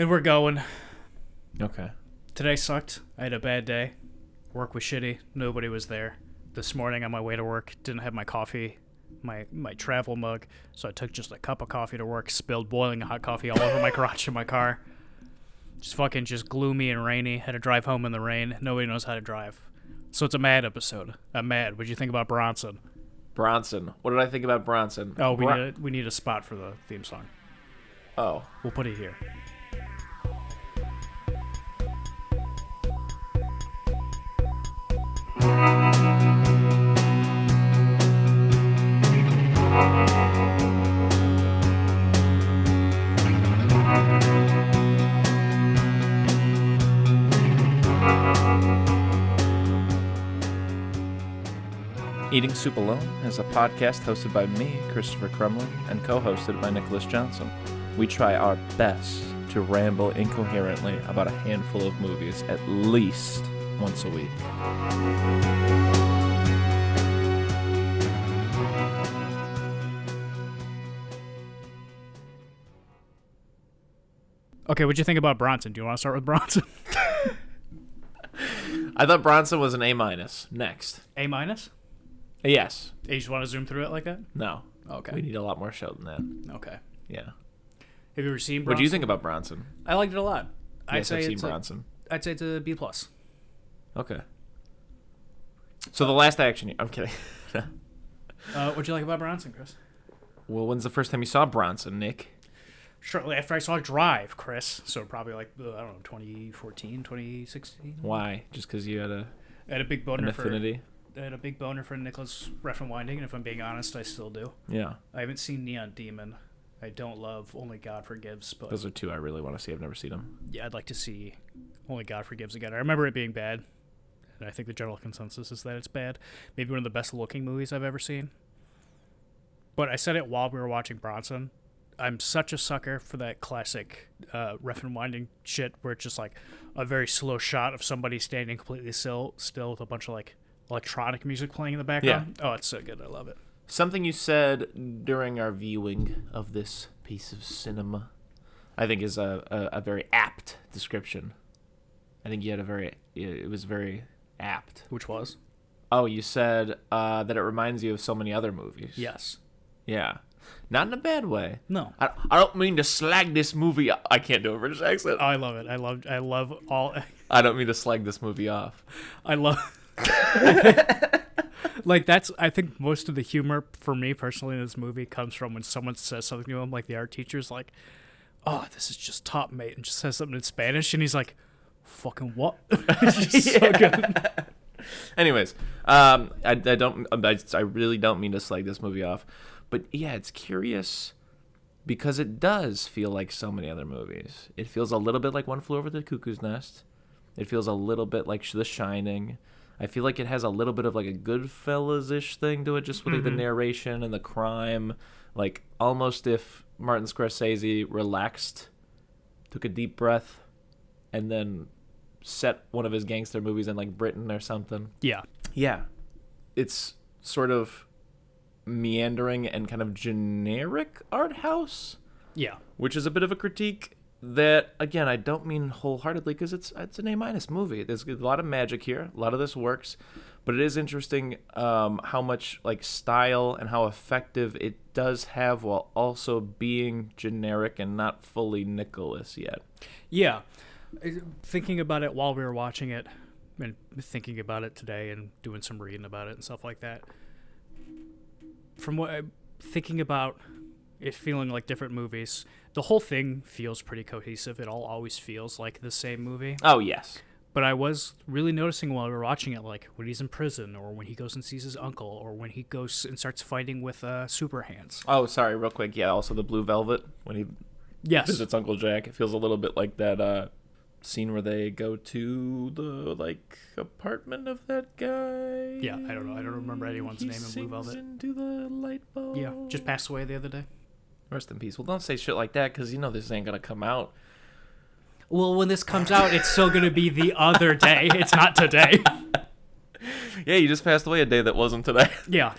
And we're going. Okay. Today sucked. I had a bad day. Work was shitty. Nobody was there. This morning on my way to work, didn't have my coffee, my my travel mug, so I took just a cup of coffee to work. Spilled boiling hot coffee all over my crotch in my car. Just fucking just gloomy and rainy. Had to drive home in the rain. Nobody knows how to drive. So it's a mad episode. I'm mad. What'd you think about Bronson? Bronson. What did I think about Bronson? Oh, we Bron- need a, we need a spot for the theme song. Oh. We'll put it here. Eating Soup Alone is a podcast hosted by me, Christopher Crumlin, and co-hosted by Nicholas Johnson. We try our best to ramble incoherently about a handful of movies at least once a week. Okay, what'd you think about Bronson? Do you want to start with Bronson? I thought Bronson was an A minus. Next. A minus? Yes. You just want to zoom through it like that? No. Okay. We need a lot more show than that. Okay. Yeah. Have you ever seen Bronson? What do you think about Bronson? I liked it a lot. I'd yes, say I've seen it's Bronson. I'd say it's a B plus. Okay. So the last action. I'm kidding. Uh, what'd you like about Bronson, Chris? well, when's the first time you saw Bronson, Nick? Shortly after I saw Drive, Chris. So probably like uh, I don't know, 2014, 2016. Why? Just because you had a I had a big an boner for affinity? I had a big boner for Nicholas Refn Winding, and if I'm being honest, I still do. Yeah. I haven't seen Neon Demon. I don't love Only God Forgives, but Those are two I really want to see. I've never seen them. yeah, I'd like to see Only God Forgives again. I remember it being bad, and I think the general consensus is that it's bad. Maybe one of the best looking movies I've ever seen. But I said it while we were watching Bronson. I'm such a sucker for that classic uh, Refn Winding shit where it's just like a very slow shot of somebody standing completely still, still with a bunch of like electronic music playing in the background. Yeah. Oh, it's so good. I love it. Something you said during our viewing of this piece of cinema, I think, is a, a, a very apt description. I think you had a very, it was very apt. Which was? Oh, you said uh, that it reminds you of so many other movies. Yes. Yeah. Not in a bad way. No. I, I don't mean to slag this movie. I can't do a British accent. Oh, I love it. I love. I love all. I don't mean to slag this movie off. I love. like that's. I think most of the humor for me personally in this movie comes from when someone says something to him, like the art teacher's like, "Oh, this is just top mate," and just says something in Spanish, and he's like, "Fucking what?" it's so good. Anyways, um, I, I don't, I, I really don't mean to slag this movie off, but yeah, it's curious because it does feel like so many other movies. It feels a little bit like One Flew Over the Cuckoo's Nest. It feels a little bit like The Shining. I feel like it has a little bit of like a Goodfellas-ish thing to it, just with like the narration and the crime, like almost if Martin Scorsese relaxed, took a deep breath, and then set one of his gangster movies in like Britain or something. Yeah. Yeah. It's sort of meandering and kind of generic art house, Yeah. which is a bit of a critique that again I don't mean wholeheartedly because it's it's an A minus movie. There's a lot of magic here, a lot of this works, but it is interesting um, how much like style and how effective it does have while also being generic and not fully Nicholas yet. Yeah. Thinking about it while we were watching it, and thinking about it today, and doing some reading about it and stuff like that. From what I'm thinking about it feeling like different movies, the whole thing feels pretty cohesive. It all always feels like the same movie. Oh yes, But I was really noticing while we were watching it, like when he's in prison, or when he goes and sees his uncle, or when he goes and starts fighting with uh, super hands. Oh, sorry, real quick. Yeah, also the Blue Velvet when he Yes. visits Uncle Jack. It feels a little bit like that uh, scene where they go to the like apartment of that guy. Yeah, I don't know. I don't remember anyone's He name in Blue Velvet. Into the light bulb. Yeah, just passed away the other day. rest in peace. Well, don't say shit like that because you know this ain't gonna come out. Well, when this comes out, it's still going to be the other day. It's not today. Yeah, you just passed away a day that wasn't today. Yeah.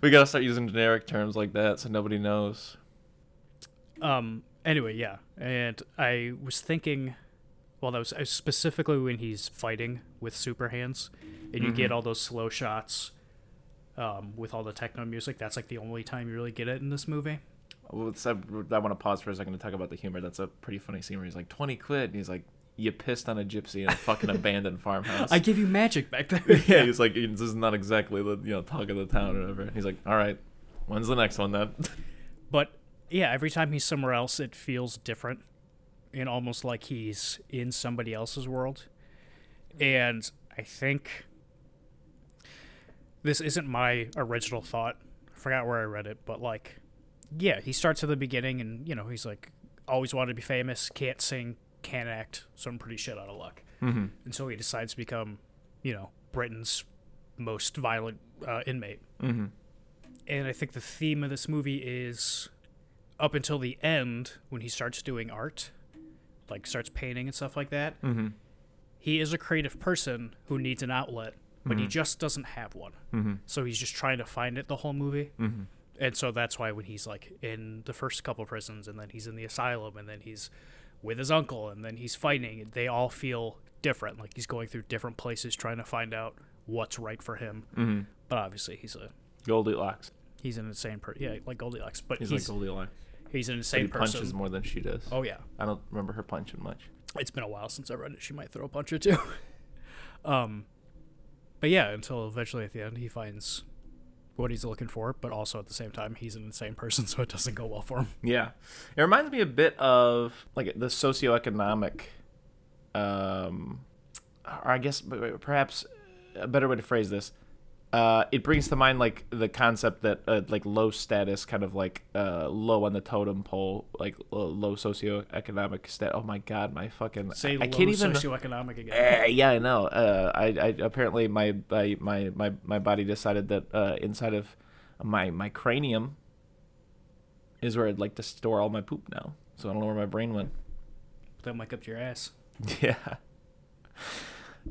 we gotta start using generic terms like that so nobody knows. Um, anyway, yeah, and I was thinking, well, that was uh, specifically when he's fighting with super hands, and you get all those slow shots, um, with all the techno music. That's like the only time you really get it in this movie. Well, I, I want to pause for a second to talk about the humor. That's a pretty funny scene where he's like, 20 quid. And he's like, you pissed on a gypsy in a fucking abandoned farmhouse. I give you magic back there. yeah, he's like, this is not exactly the you know talk of the town or whatever. He's like, all right, when's the next one then? But yeah, every time he's somewhere else, it feels different and almost like he's in somebody else's world. And I think this isn't my original thought. I forgot where I read it, but like, yeah, he starts at the beginning and, you know, he's like, always wanted to be famous, can't sing, can't act, so I'm pretty shit out of luck. mm-hmm. And so he decides to become, you know, Britain's most violent uh, inmate Mm-hmm. and I think the theme of this movie is up until the end when he starts doing art, like starts painting and stuff like that. Mm-hmm. He is a creative person who needs an outlet, but he just doesn't have one. Mm-hmm. So he's just trying to find it the whole movie. Mm-hmm. And so that's why when he's like in the first couple prisons and then he's in the asylum and then he's with his uncle and then he's fighting, they all feel different. Like he's going through different places trying to find out what's right for him. Mm-hmm. But obviously he's a Goldilocks. he's an insane person. Yeah, like Goldilocks. But He's, he's like Goldilocks. He's an But insane he person. punches more than she does. Oh yeah, I don't remember her punching much. it's been a while since I read it. She might throw a punch or two. um, but yeah, until eventually at the end he finds what he's looking for, but also at the same time he's an insane person, so it doesn't go well for him. Yeah, it reminds me a bit of like the socioeconomic, um, or I guess perhaps a better way to phrase this. Uh, it brings to mind like the concept that uh, like low status, kind of like uh, low on the totem pole, like uh, low socioeconomic stat. Oh my god, my fucking Say I, low I can't even. socioeconomic again. Uh, yeah, I know. Uh, I, I apparently my, my my my my body decided that uh, inside of my my cranium is where I'd like to store all my poop now. So I don't know where my brain went. That mic up your ass. Yeah.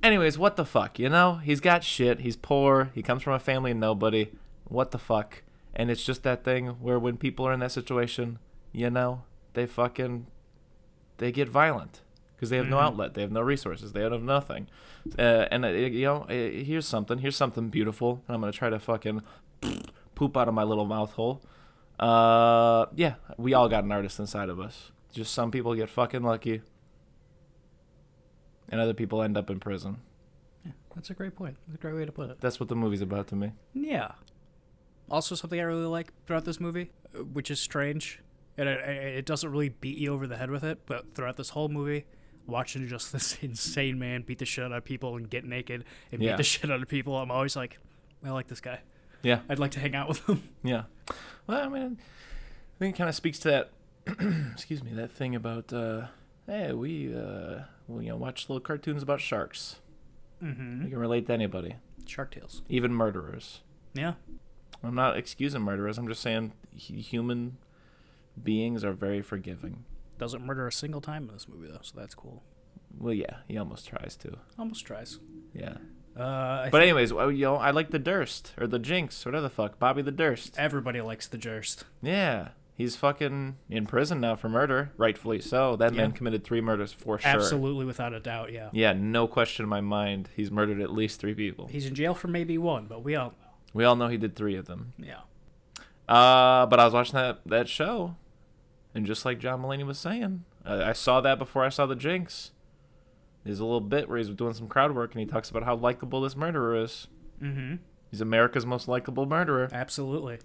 Anyways, what the fuck? You know, he's got shit. He's poor. He comes from a family of nobody. What the fuck? And it's just that thing where when people are in that situation, you know, they fucking they get violent because they have no Mhm. outlet. They have no resources. They have nothing. Uh, and uh, you know, uh, here's something. Here's something beautiful. And I'm gonna try to fucking poop out of my little mouth hole. Uh, yeah, we all got an artist inside of us. Just some people get fucking lucky and other people end up in prison. Yeah, that's a great point. That's a great way to put it. That's what the movie's about to me. Yeah. Also, something I really like throughout this movie, uh, which is strange, and it, it doesn't really beat you over the head with it, but throughout this whole movie, watching just this insane man beat the shit out of people and get naked and Yeah. beat the shit out of people, I'm always like, I like this guy. Yeah, I'd like to hang out with him. yeah. Well, I mean, I think it kind of speaks to that. excuse me, that thing about uh, hey, we uh, we you know watch little cartoons about sharks. Mm-hmm. You can relate to anybody, Shark Tales. even murderers. Yeah. I'm not excusing murderers. I'm just saying human beings are very forgiving. Doesn't murder a single time in this movie, though, so that's cool. Well, yeah, he almost tries to. Almost tries. Yeah. Uh, But anyways, well, you know, I like the Durst or the Jinx, whatever the fuck, Bobby the Durst. everybody likes the Durst. Yeah, he's fucking in prison now for murder, rightfully so. That man committed three murders for sure. Absolutely, without a doubt, yeah. Yeah, no question in my mind. He's murdered at least three people. He's in jail for maybe one, but we all know. We all know he did three of them. Yeah. Uh, but I was watching that that show, and just like John Mulaney was saying, I, I saw that before I saw the Jinx. There's a little bit where he's doing some crowd work, and he talks about how likable this murderer is. Mm-hmm. He's America's most likable murderer. Absolutely.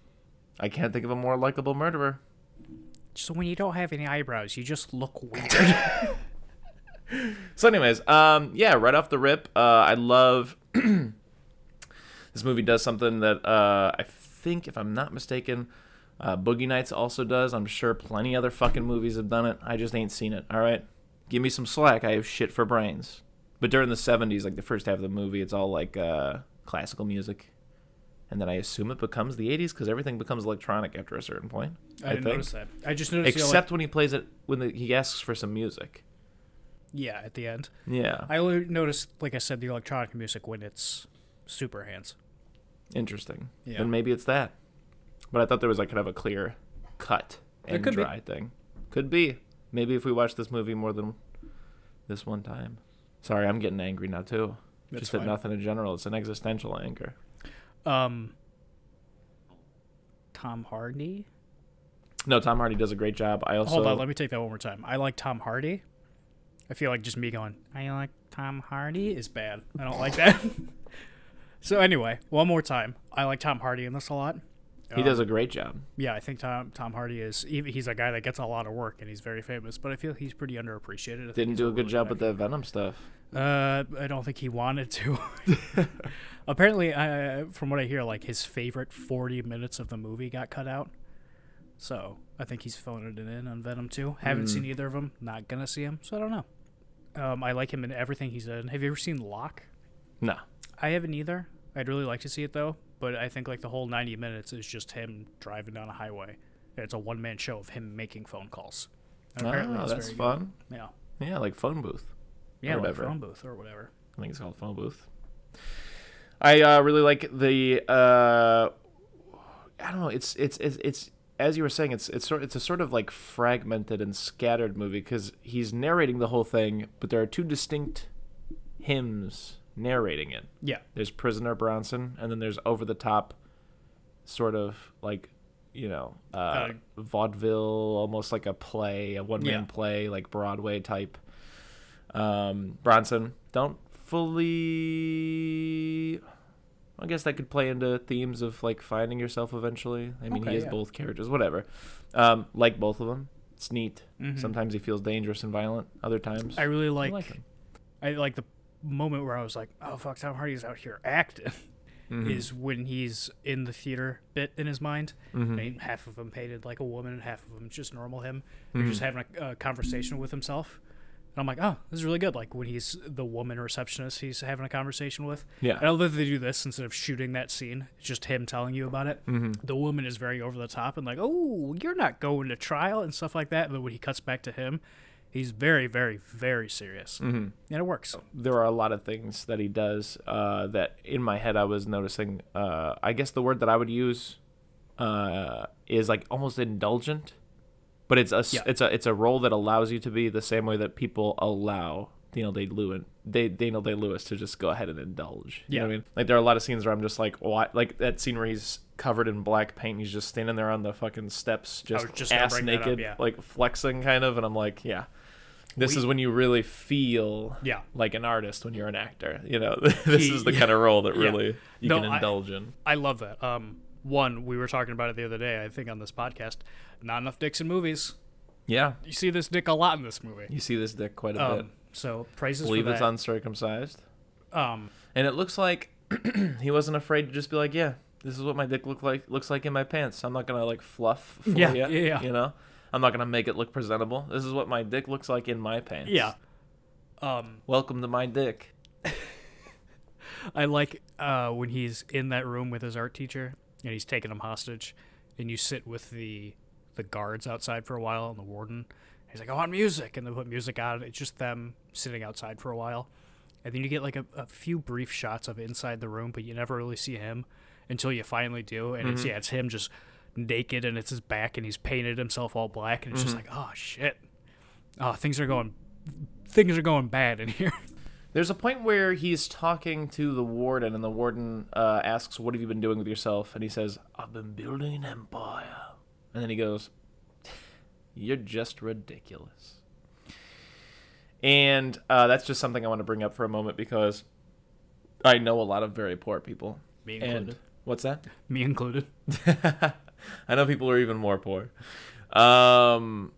I can't think of a more likable murderer. So when you don't have any eyebrows, you just look weird. So, anyways, um, yeah, right off the rip, uh, I love this movie. Does something that uh, I think, if I'm not mistaken, uh, Boogie Nights also does. I'm sure plenty other fucking movies have done it. I just ain't seen it. All right, give me some slack. I have shit for brains. But during the '70s, like the first half of the movie, it's all like uh, classical music, and then I assume it becomes the '80s because everything becomes electronic after a certain point. I didn't think. notice that. I just noticed. Except when he plays it when the, he asks for some music. yeah, at the end. Yeah, I only noticed, like I said, the electronic music when it's super hands. interesting. Yeah. Then maybe it's that. But I thought there was like kind of a clear cut and could be. dry thing. Could be. Maybe if we watch this movie more than this one time. Sorry, I'm getting angry now too. That's Just at nothing in general. It's an existential anger. Um, Tom Hardy. No, Tom Hardy does a great job. I also Hold on, let me take that one more time. I like Tom Hardy. I feel like just me going, I like Tom Hardy is bad. I don't like that. so anyway, one more time. I like Tom Hardy in this a lot. he Um, does a great job. Yeah, I think Tom Tom Hardy is. he- He's a guy that gets a lot of work and he's very famous, but I feel he's pretty underappreciated. I Didn't do a good really job with the Venom stuff. Uh, I don't think he wanted to. Apparently, uh, from what I hear, like his favorite forty minutes of the movie got cut out. So I think he's phoning it in on Venom too. Haven't Mm. seen either of them. Not gonna see him, so I don't know. Um, I like him in everything he's in. Have you ever seen Locke? No. I haven't either. I'd really like to see it though, but I think like the whole ninety minutes is just him driving down a highway. It's a one man show of him making phone calls. And apparently Oh, that's fun. Good. Yeah, Yeah, like phone booth. yeah, like phone booth or whatever. I think it's called phone booth. I uh, really like the. Uh, I don't know. It's it's it's it's as you were saying. It's it's sort it's a sort of like fragmented and scattered movie because he's narrating the whole thing, but there are two distinct hymns narrating it. Yeah, There's Prisoner Bronson, and then there's over the top, sort of like, you know, uh, Uh, vaudeville, almost like a play, a one man Yeah. play, like Broadway type. Um, Bronson, don't fully. I guess that could play into themes of like finding yourself eventually. I mean, Okay, he has yeah. both characters, whatever. Um, like both of them, it's neat. Mhm. Sometimes he feels dangerous and violent. Other times, I really I like. like him. I like the moment where I was like, "Oh fuck, Tom Hardy's out here acting." Mhm. Is when he's in the theater bit in his mind. Mhm. And half of him painted like a woman, and half of him just normal him. He's just having a, a conversation with himself. And I'm like, oh, this is really good. Like when he's the woman receptionist, he's having a conversation with. Yeah. I love that they do this instead of shooting that scene. It's just him telling you about it. hmm The woman is very over the top and like, oh, you're not going to trial and stuff like that. But when he cuts back to him, he's very, very, very serious, hmm and it works. there are a lot of things that he does uh, that in my head I was noticing. Uh, I guess the word that I would use uh, is like almost indulgent, but it's a Yeah. it's a it's a role that allows you to be the same way that people allow Daniel Day Lewis Daniel Day Lewis to just go ahead and indulge. You know what I mean? Like there are a lot of scenes where I'm just like, why? Like that scene where he's covered in black paint, he's just standing there on the fucking steps, just, just ass that up, naked, yeah. like flexing kind of, and I'm like, yeah. This We- is when you really feel Yeah. like an artist when you're an actor. You know, this He- is the kind of role that yeah. really you No, can I- indulge in. I love that. Um, one, we were talking about it the other day, I think on this podcast. Not enough dicks in movies. Yeah, You see this dick a lot in this movie. you see this dick quite a bit. Um, so praises believe for it's uncircumcised, Um, and it looks like he wasn't afraid to just be like, "Yeah, this is what my dick look like looks like in my pants. I'm not gonna like fluff for Yeah, ya, yeah, yeah. You know, I'm not gonna make it look presentable. This is what my dick looks like in my pants. yeah. Um, Welcome to my dick. I like uh, when he's in that room with his art teacher and he's taking him hostage, and you sit with the the guards outside for a while and the warden. He's like, "I want music," and they put music on. It's just them sitting outside for a while, and then you get like a, a few brief shots of inside the room, but you never really see him until you finally do, and it's mm-hmm. yeah, it's him just naked and it's his back and he's painted himself all black, and it's just mm-hmm. like, oh shit, oh things are going, things are going bad in here. There's a point where he's talking to the warden, and the warden uh, asks, "What have you been doing with yourself?" And he says, "I've been building an empire." And then he goes, "You're just ridiculous." And uh, that's just something I want to bring up for a moment because I know a lot of very poor people. Me And included. what's that? Me included. I know people are even more poor. Um,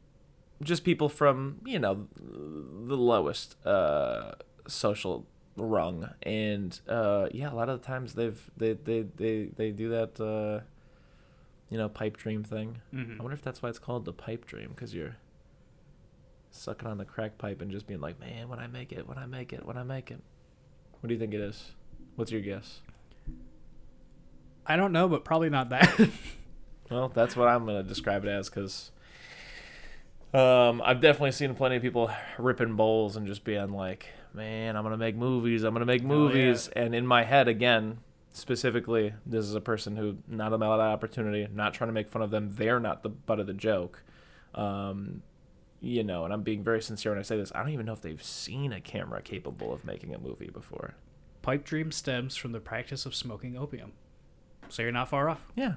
just people from you know the lowest uh, social rung, and uh, yeah, a lot of the times they've they they they, they do that uh, you know pipe dream thing. Mhm. I wonder if that's why it's called the pipe dream because you're sucking on the crack pipe and just being like, man, when I make it, when I make it, when I make it. What do you think it is? What's your guess? I don't know, but probably not that. Well, that's what I'm gonna describe it as because um, I've definitely seen plenty of people ripping bowls and just being like, "Man, I'm gonna make movies. I'm gonna make yeah. movies." And in my head, again, specifically, this is a person who not a of opportunity. Not trying to make fun of them. They're not the butt of the joke. Um, you know, and I'm being very sincere when I say this, I don't even know if they've seen a camera capable of making a movie before. Pipe dream stems from the practice of smoking opium. So you're not far off. Yeah.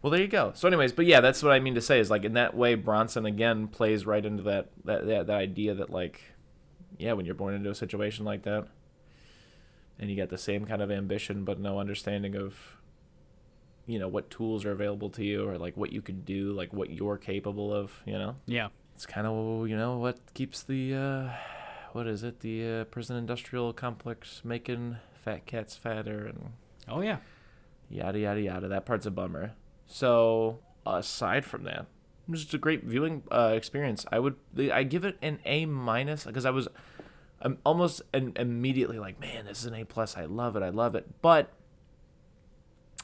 Well, there you go. So, anyways, but yeah, that's what I mean to say is like in that way, Bronson again plays right into that that that, that idea that like, yeah, when you're born into a situation like that, and you get the same kind of ambition but no understanding of, you know, what tools are available to you or like what you could do, like what you're capable of, you know. Yeah. It's kind of you know what keeps the uh, what is it the uh, prison industrial complex making fat cats fatter and Oh yeah. yada yada yada. That part's a bummer. So aside from that, it was just a great viewing uh, experience. I would I give it an A minus because I was I'm almost an, immediately like, man, this is an A plus. I love it. I love it. But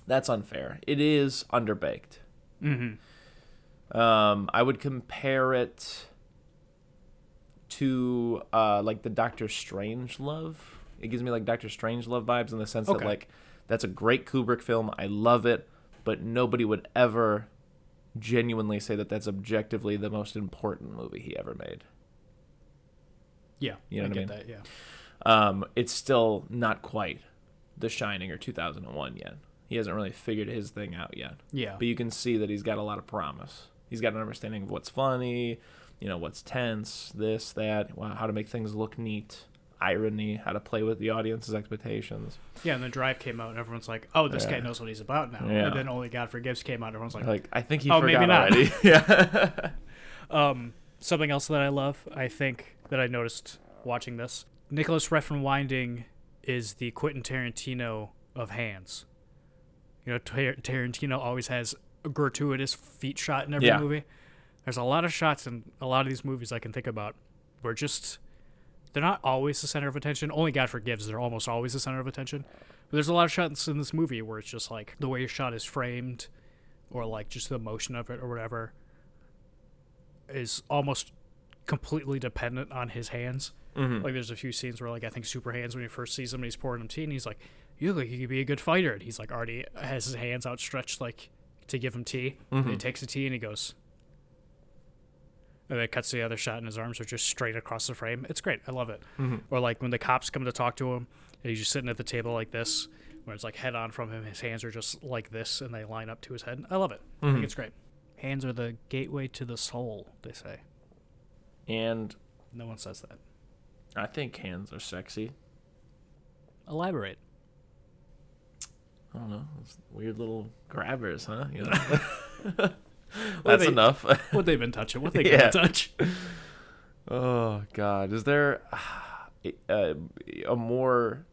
that's unfair. It is underbaked. Mm-hmm. Um, I would compare it to uh, like the Doctor Strangelove. It gives me like Doctor Strangelove vibes in the sense Okay. that like that's a great Kubrick film. I love it, but nobody would ever genuinely say that that's objectively the most important movie he ever made. Yeah. You know I what I mean? that. Yeah. Um, it's still not quite The Shining or 2001 yet. He hasn't really figured his thing out yet. Yeah. But you can see that he's got a lot of promise. He's got an understanding of what's funny, you know, what's tense, this, that, how to make things look neat, irony, how to play with the audience's expectations. Yeah, and the drive came out, and everyone's like, "Oh, this guy knows what he's about now." Yeah. And then Only God Forgives came out, and everyone's like, Like, I think he Oh, maybe not. yeah. Um, something else that I love, I think that I noticed watching this, Nicholas Refn Winding is the Quentin Tarantino of hands. You know, Tar- Tarantino always has a gratuitous feet shot in every Yeah. movie. There's a lot of shots in a lot of these movies I can think about where just they're not always the center of attention. Only God Forgives, they're almost always the center of attention. But there's a lot of shots in this movie where it's just like the way a shot is framed, or like just the motion of it, or whatever is almost completely dependent on his hands. Mhm. Like there's a few scenes where like I think Super Hands when he first sees him and he's pouring him tea and he's like, "You look like you could be a good fighter." And he's like already has his hands outstretched like to give him tea. And he takes the tea and he goes. And then it cuts to the other shot and his arms are just straight across the frame. It's great. I love it. Mhm. Or like when the cops come to talk to him and he's just sitting at the table like this, where it's like head on from him. His hands are just like this and they line up to his head. I love it. I Mhm. think it's great. Hands are the gateway to the soul, they say. And No one says that. I think hands are sexy. Elaborate. I don't know. Weird little grabbers, huh? You know? That's they- enough. What they've been touching, what they Yeah. gonna touch. Oh God, is there uh, a more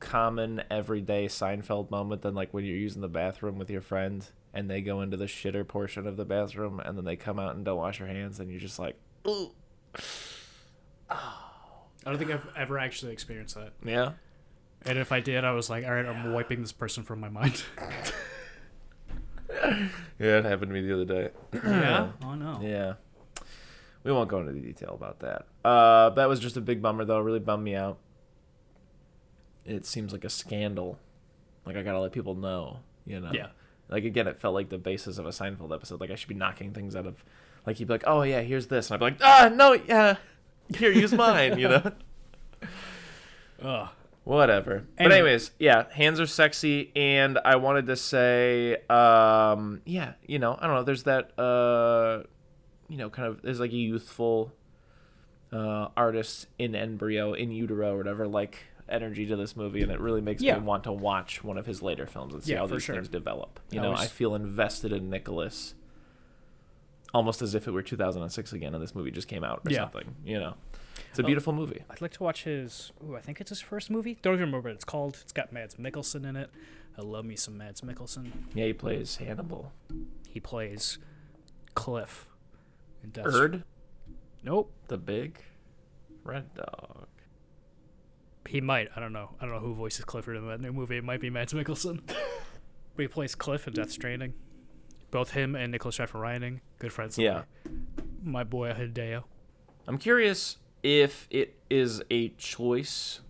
common everyday Seinfeld moment than like when you're using the bathroom with your friend and they go into the shitter portion of the bathroom and then they come out and don't wash their hands and you're just like, ooh, I don't think I've ever actually experienced that. yeah. And if I did, I was like, all right, I'm wiping this person from my mind. Yeah, it happened to me the other day. yeah? Oh, no. Yeah. We won't go into the detail about that. Uh, that was just a big bummer, though. It really bummed me out. It seems like a scandal. Like, I gotta let people know, you know? Yeah. Like, again, it felt like the basis of a Seinfeld episode. Like, I should be knocking things out of. Like, he'd be like, oh, yeah, here's this. And I'd be like, ah, no, yeah. Here, use mine, you know? Ugh. Whatever. But anyways, yeah, hands are sexy, and I wanted to say, um, yeah, you know, I don't know. There's that, uh, you know, kind of there's like a youthful, uh, artist in embryo, in utero, or whatever, like energy to this movie, and it really makes Yeah. me want to watch one of his later films and see Yeah, how these sure. things develop. You I know, I feel invested in Nicholas. Almost as if it were 2006 again, and this movie just came out or Yeah. something. You know, it's a Oh. beautiful movie. I'd like to watch his. Ooh, I think it's his first movie. Don't even remember what it's called. It's got Mads Mikkelsen in it. I love me some Mads Mikkelsen. Yeah, he plays Hannibal. He plays Cliff. in Death Erd. Nope. The big red dog. He might. I don't know. I don't know who voices Clifford in that new movie. It might be Mads Mikkelsen. but he plays Cliff in Death Stranding. Both him and Nicholas Sheffer Ryaning, good friends. of Yeah. My boy Hideo. I'm curious if it is a choice,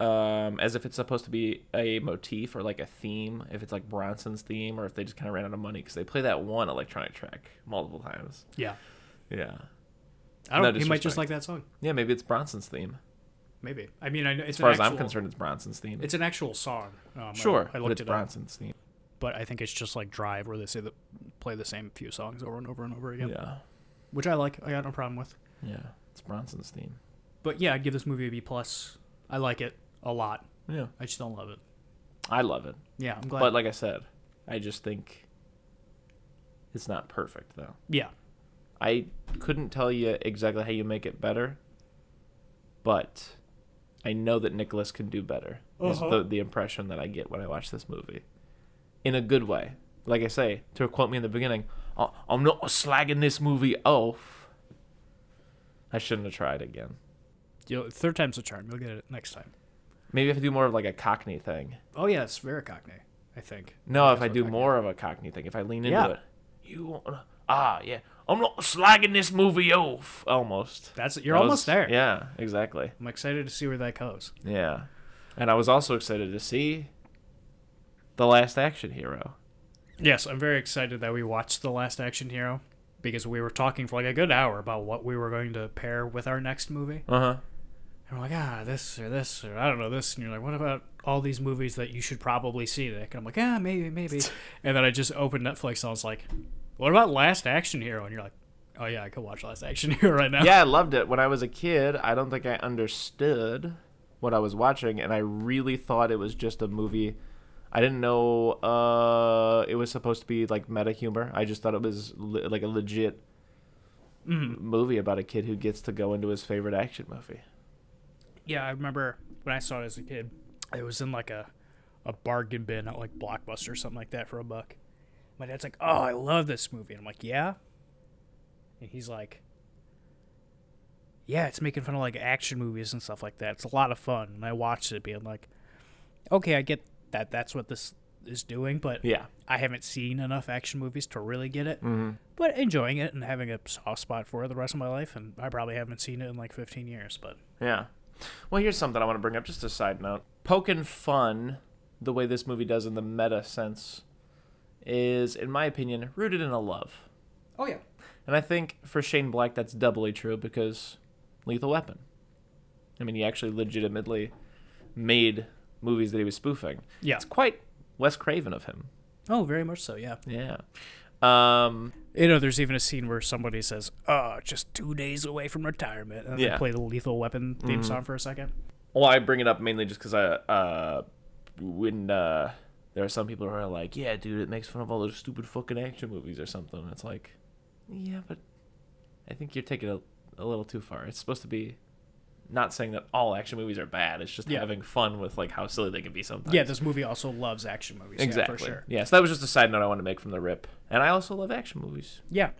um, as if it's supposed to be a motif or like a theme, if it's like Bronson's theme, or if they just kind of ran out of money because they play that one electronic track multiple times. Yeah. Yeah. I don't. No he might just like that song. Yeah, maybe it's Bronson's theme. Maybe. I mean, I know As far as I'm concerned, it's Bronson's theme. it's an actual song. Um, I- sure, I, but looked it's it up, Bronson's theme. but I think it's just like Drive, where they say that play the same few songs over and over and over again, Yeah. which I like. I got no problem with. Yeah. It's Bronson's theme. But yeah, I'd give this movie a B plus. I like it a lot. Yeah. I just don't love it. I love it. Yeah, I'm glad. But like I said, I just think it's not perfect though. yeah, I couldn't tell you exactly how you make it better, but I know that Nicholas can do better. Is Uh-huh. the the impression that I get when I watch this movie, in a good way. Like I say, to quote me in the beginning, "I- I'm not slagging this movie off. I shouldn't have tried again. You'll, third time's a charm. You'll get it next time. Maybe if I do more of like a Cockney thing. Oh yeah, it's very Cockney. I think. No, if I do Cockney- more of a Cockney thing, if I lean into Yeah. it. You wanna, ah yeah, I'm not slagging this movie off. Almost. That's you're That almost there. Yeah, exactly. I'm excited to see where that goes. Yeah. And I was also excited to see The Last Action Hero. Yes, I'm very excited that we watched The Last Action Hero because we were talking for like a good hour about what we were going to pair with our next movie. Uh huh. And we're like, ah, this or this or I don't know this. And you're like, what about all these movies that you should probably see, Nick? And I'm like, ah, maybe, maybe. and then I just opened Netflix and I was like, what about Last Action Hero? And you're like, oh yeah, I could watch Last Action Hero right now. Yeah, I loved it. When I was a kid, I don't think I understood what I was watching, and I really thought it was just a movie. I didn't know uh, it was supposed to be like meta humor. I just thought it was le- like a legit Mhm. movie about a kid who gets to go into his favorite action movie. Yeah, I remember when I saw it as a kid, it was in like a, a bargain bin at like Blockbuster or something like that for a buck. My dad's like, "Oh, I love this movie," and I'm like, "Yeah," and he's like, "Yeah, it's making fun of like action movies and stuff like that. It's a lot of fun." And I watched it, being like, "Okay, I get that. That's what this is doing, but Yeah. I haven't seen enough action movies to really get it. hmm But enjoying it and having a soft spot for it the rest of my life, and I probably haven't seen it in like 15 years, but." Yeah. Well, here's something I want to bring up, just a side note. Poking fun, the way this movie does in the meta sense, is, in my opinion, rooted in a love. Oh yeah. And I think for Shane Black, that's doubly true because Lethal Weapon. I mean, he actually legitimately made movies that he was spoofing. Yeah. It's quite Wes Craven of him. Oh, very much so. Yeah. Yeah. Um, You know, there's even a scene where somebody says, "Oh, just two days away from retirement," and Yeah. they play the Lethal Weapon theme song for a second. well, I bring it up mainly just because I, uh, when uh, there are some people who are like, "Yeah, dude, it makes fun of all those stupid fucking action movies or something." And it's like, yeah, but I think you're taking it a, a little too far. It's supposed to be not saying that all action movies are bad. It's just Yeah. having fun with like how silly they can be sometimes. Yeah, this movie also loves action movies. exactly. Yeah, for sure. Yeah, so that was just a side note I wanted to make from the rip. And I also love action movies. Yeah,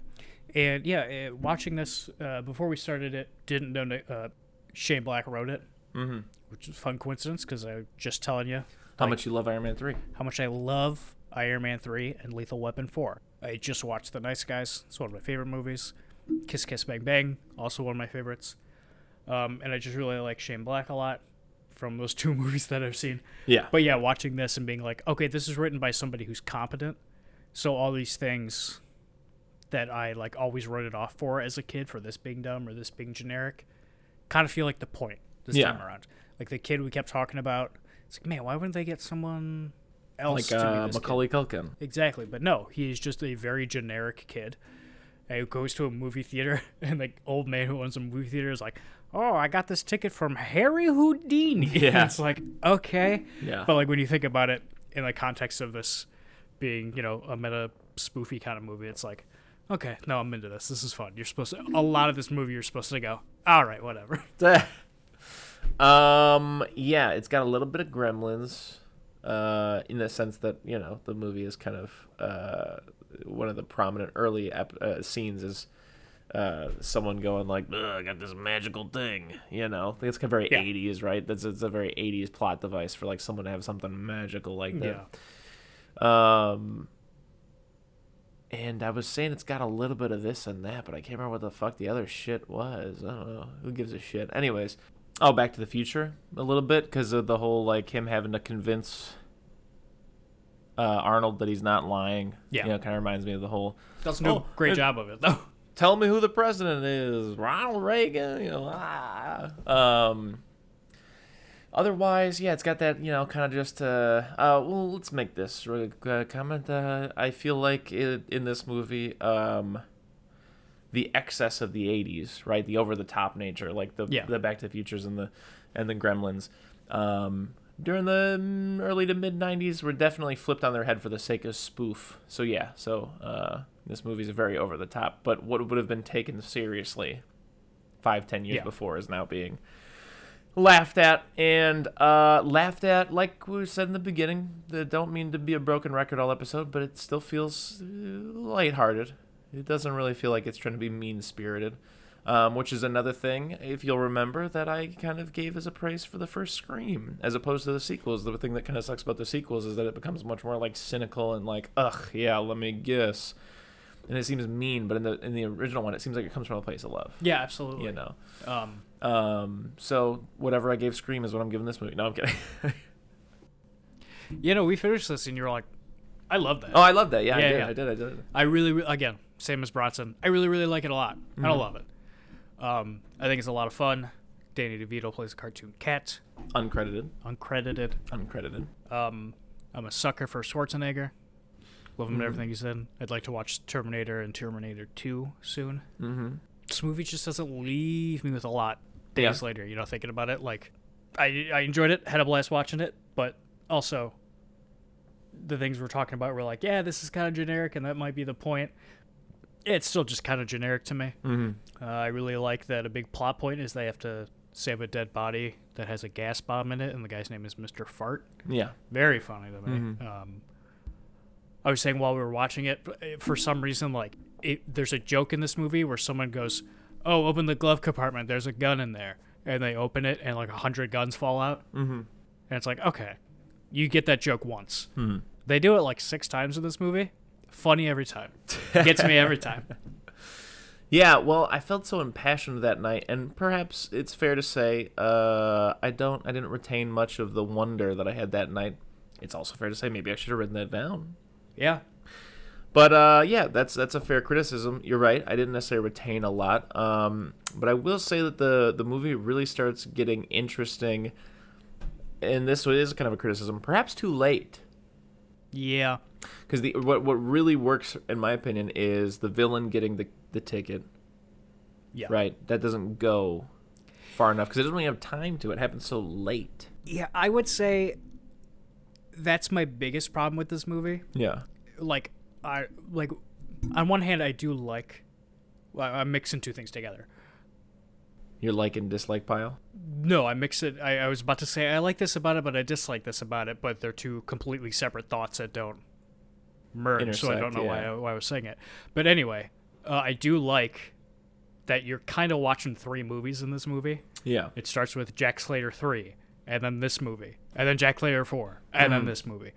and yeah, uh, watching this uh, before we started it, didn't know that, uh, Shane Black wrote it, Mm-hmm. which is a fun coincidence because I was just telling you How Like- much you love Iron Man three? how much I love Iron Man 3 and Lethal Weapon 4. I just watched The Nice Guys. It's one of my favorite movies. Kiss Kiss Bang Bang, also one of my favorites. Um, and I just really like Shane Black a lot from those two movies that I've seen. Yeah. But yeah, watching this and being like, okay, this is written by somebody who's competent. So all these things that I like always wrote it off for as a kid for this being dumb or this being generic kind of feel like the point this Yeah. time around. Like the kid we kept talking about, it's like, man, why wouldn't they get someone else like to uh, this kid? Macaulay Culkin. Exactly, but no, he is just a very generic kid who goes to a movie theater, and the old man who owns a movie theater is like, "Oh, I got this ticket from Harry Houdini." Yeah. it's like okay, Yeah. but like when you think about it in the context of this being, you know, a meta spoofy kind of movie, it's like, okay, no, I'm into this. This is fun. You're supposed to a lot of this movie. You're supposed to go, all right, whatever. um. Yeah, it's got a little bit of Gremlins, uh, in the sense that you know the movie is kind of uh one of the prominent early ep- uh, scenes is uh someone going like, I got this magical thing, you know. It's kind of very Yeah. 80s, right? That's it's a very 80s plot device for like someone to have something magical like that. Yeah. Um, and I was saying it's got a little bit of this and that, but I can't remember what the fuck the other shit was. I don't know. Who gives a shit? Anyways, oh, Back to the Future a little bit because of the whole like him having to convince uh, Arnold that he's not lying. Yeah. you know, kind of reminds me of the whole. Doesn't do Oh, a great it- job of it though. Tell me who the president is, Ronald Reagan. You know, ah. Um, otherwise, yeah, it's got that you know kind of just uh, uh well, let's make this really uh, comment. Uh, I feel like it, in this movie, um, the excess of the '80s, right, the over the top nature, like the Yeah. the Back to the Futures and the and the Gremlins. Um, during the early to mid 90s were definitely flipped on their head for the sake of spoof. So yeah, so uh, this movie's very over the top, but what would have been taken seriously five, ten years Yeah. before is now being laughed at and uh, laughed at like we said in the beginning. I don't mean to be a broken record all episode, but it still feels uh, lighthearted. It doesn't really feel like it's trying to be mean spirited. Um, which is another thing, if you'll remember, that I kind of gave as a praise for the first Scream, as opposed to the sequels. The thing that kind of sucks about the sequels is that it becomes much more like cynical and like, ugh, yeah, let me guess, and it seems mean. But in the in the original one, it seems like it comes from a place of love, Yeah, absolutely. you know. Um, Um, so whatever I gave Scream is what I'm giving this movie. No, I'm kidding. you know, we finished this and you're like, I love that. oh, I love that. Yeah, Yeah, I did. yeah. I did. I did. I really, re- again, same as Bronson. I really, really like it a lot. I Mm-hmm. don't love it. Um, I think it's a lot of fun. Danny DeVito plays a cartoon cat, Uncredited. uncredited. Uncredited. Um, I'm a sucker for Schwarzenegger. Love him and Mhm. everything he's in. I'd like to watch Terminator and Terminator 2 soon. Mm-hmm. This movie just doesn't leave me with a lot days Yeah. later, you know, thinking about it. Like, I, I enjoyed it, had a blast watching it, but also the things we're talking about were like, yeah, this is kind of generic, and that might be the point. It's still just kind of generic to me. Mm-hmm. Uh, I really like that a big plot point is they have to save a dead body that has a gas bomb in it, and the guy's name is Mr. Fart. Yeah. Very funny to me. Mhm. Um, I was saying while we were watching it, eh, for some reason, like it, there's a joke in this movie where someone goes, "Oh, open the glove compartment. There's a gun in there," and they open it, and like a hundred guns fall out, Mm-hmm. and it's like, okay, you get that joke once. Hmm. They do it like six times in this movie. Funny every time. Gets me every time. Yeah, well, I felt so impassioned that night, and perhaps it's fair to say uh, I don't, I didn't retain much of the wonder that I had that night. It's also fair to say maybe I should have written that down. Yeah. But uh, yeah, that's that's a fair criticism. You're right. I didn't necessarily retain a lot, um, but I will say that the the movie really starts getting interesting. And this is kind of a criticism, perhaps too late. Yeah. Because the what what really works, in my opinion, is the villain getting the the ticket. Yeah. Right. That doesn't go far enough because it doesn't really have time to. It happens so late. Yeah, I would say that's my biggest problem with this movie. Yeah. like I like on one hand I do like well, I'm mixing two things together. Your like and dislike pile. No, I mix it. I, I was about to say I like this about it, but I dislike this about it. But they're two completely separate thoughts that don't merge. so I don't Intersect, know why. I, why I was saying it. But anyway, uh, I do like that you're kind of watching three movies in this movie. Yeah. It starts with Jack Slater 3, and then this movie, and then Jack Slater 4, and then Mhm. this movie.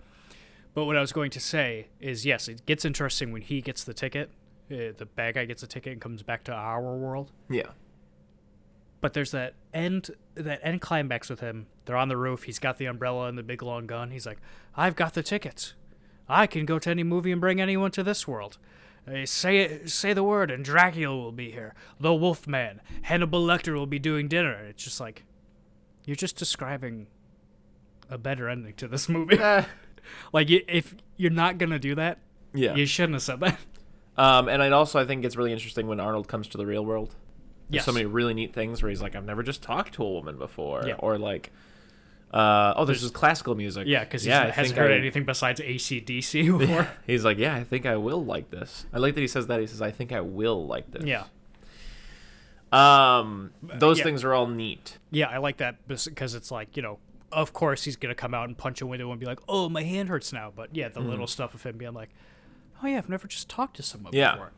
But what I was going to say is yes, it gets interesting when he gets the ticket. Uh, the bad guy gets a ticket and comes back to our world. Yeah. But there's that end that end climax with him. They're on the roof. He's got the umbrella and the big long gun. He's like, "I've got the tickets. I can go to any movie and bring anyone to this world. Uh, say it, say the word, and Dracula will be here. The Wolfman, Hannibal Lecter will be doing dinner." It's just like, you're just describing a better ending to this movie. like, if you're not gonna do that, yeah. you shouldn't have said that. Um, and it also I think it's really interesting when Arnold comes to the real world. There's Yes. so many really neat things where he's like, I've never just talked to a woman before, Yeah. or like, uh, oh, there's, this classical music. Yeah, because he yeah, I hasn't heard I- anything besides AC/DC before. He's like, yeah, I think I will like this. I like that he says that. He says, I think I will like this. yeah. Um, those yeah. things are all neat. Yeah, I like that because it's like, you know, of course he's going to come out and punch a window and be like, oh, my hand hurts now. But yeah, the little stuff of him being like, oh, yeah, I've never just talked to someone Yeah. before.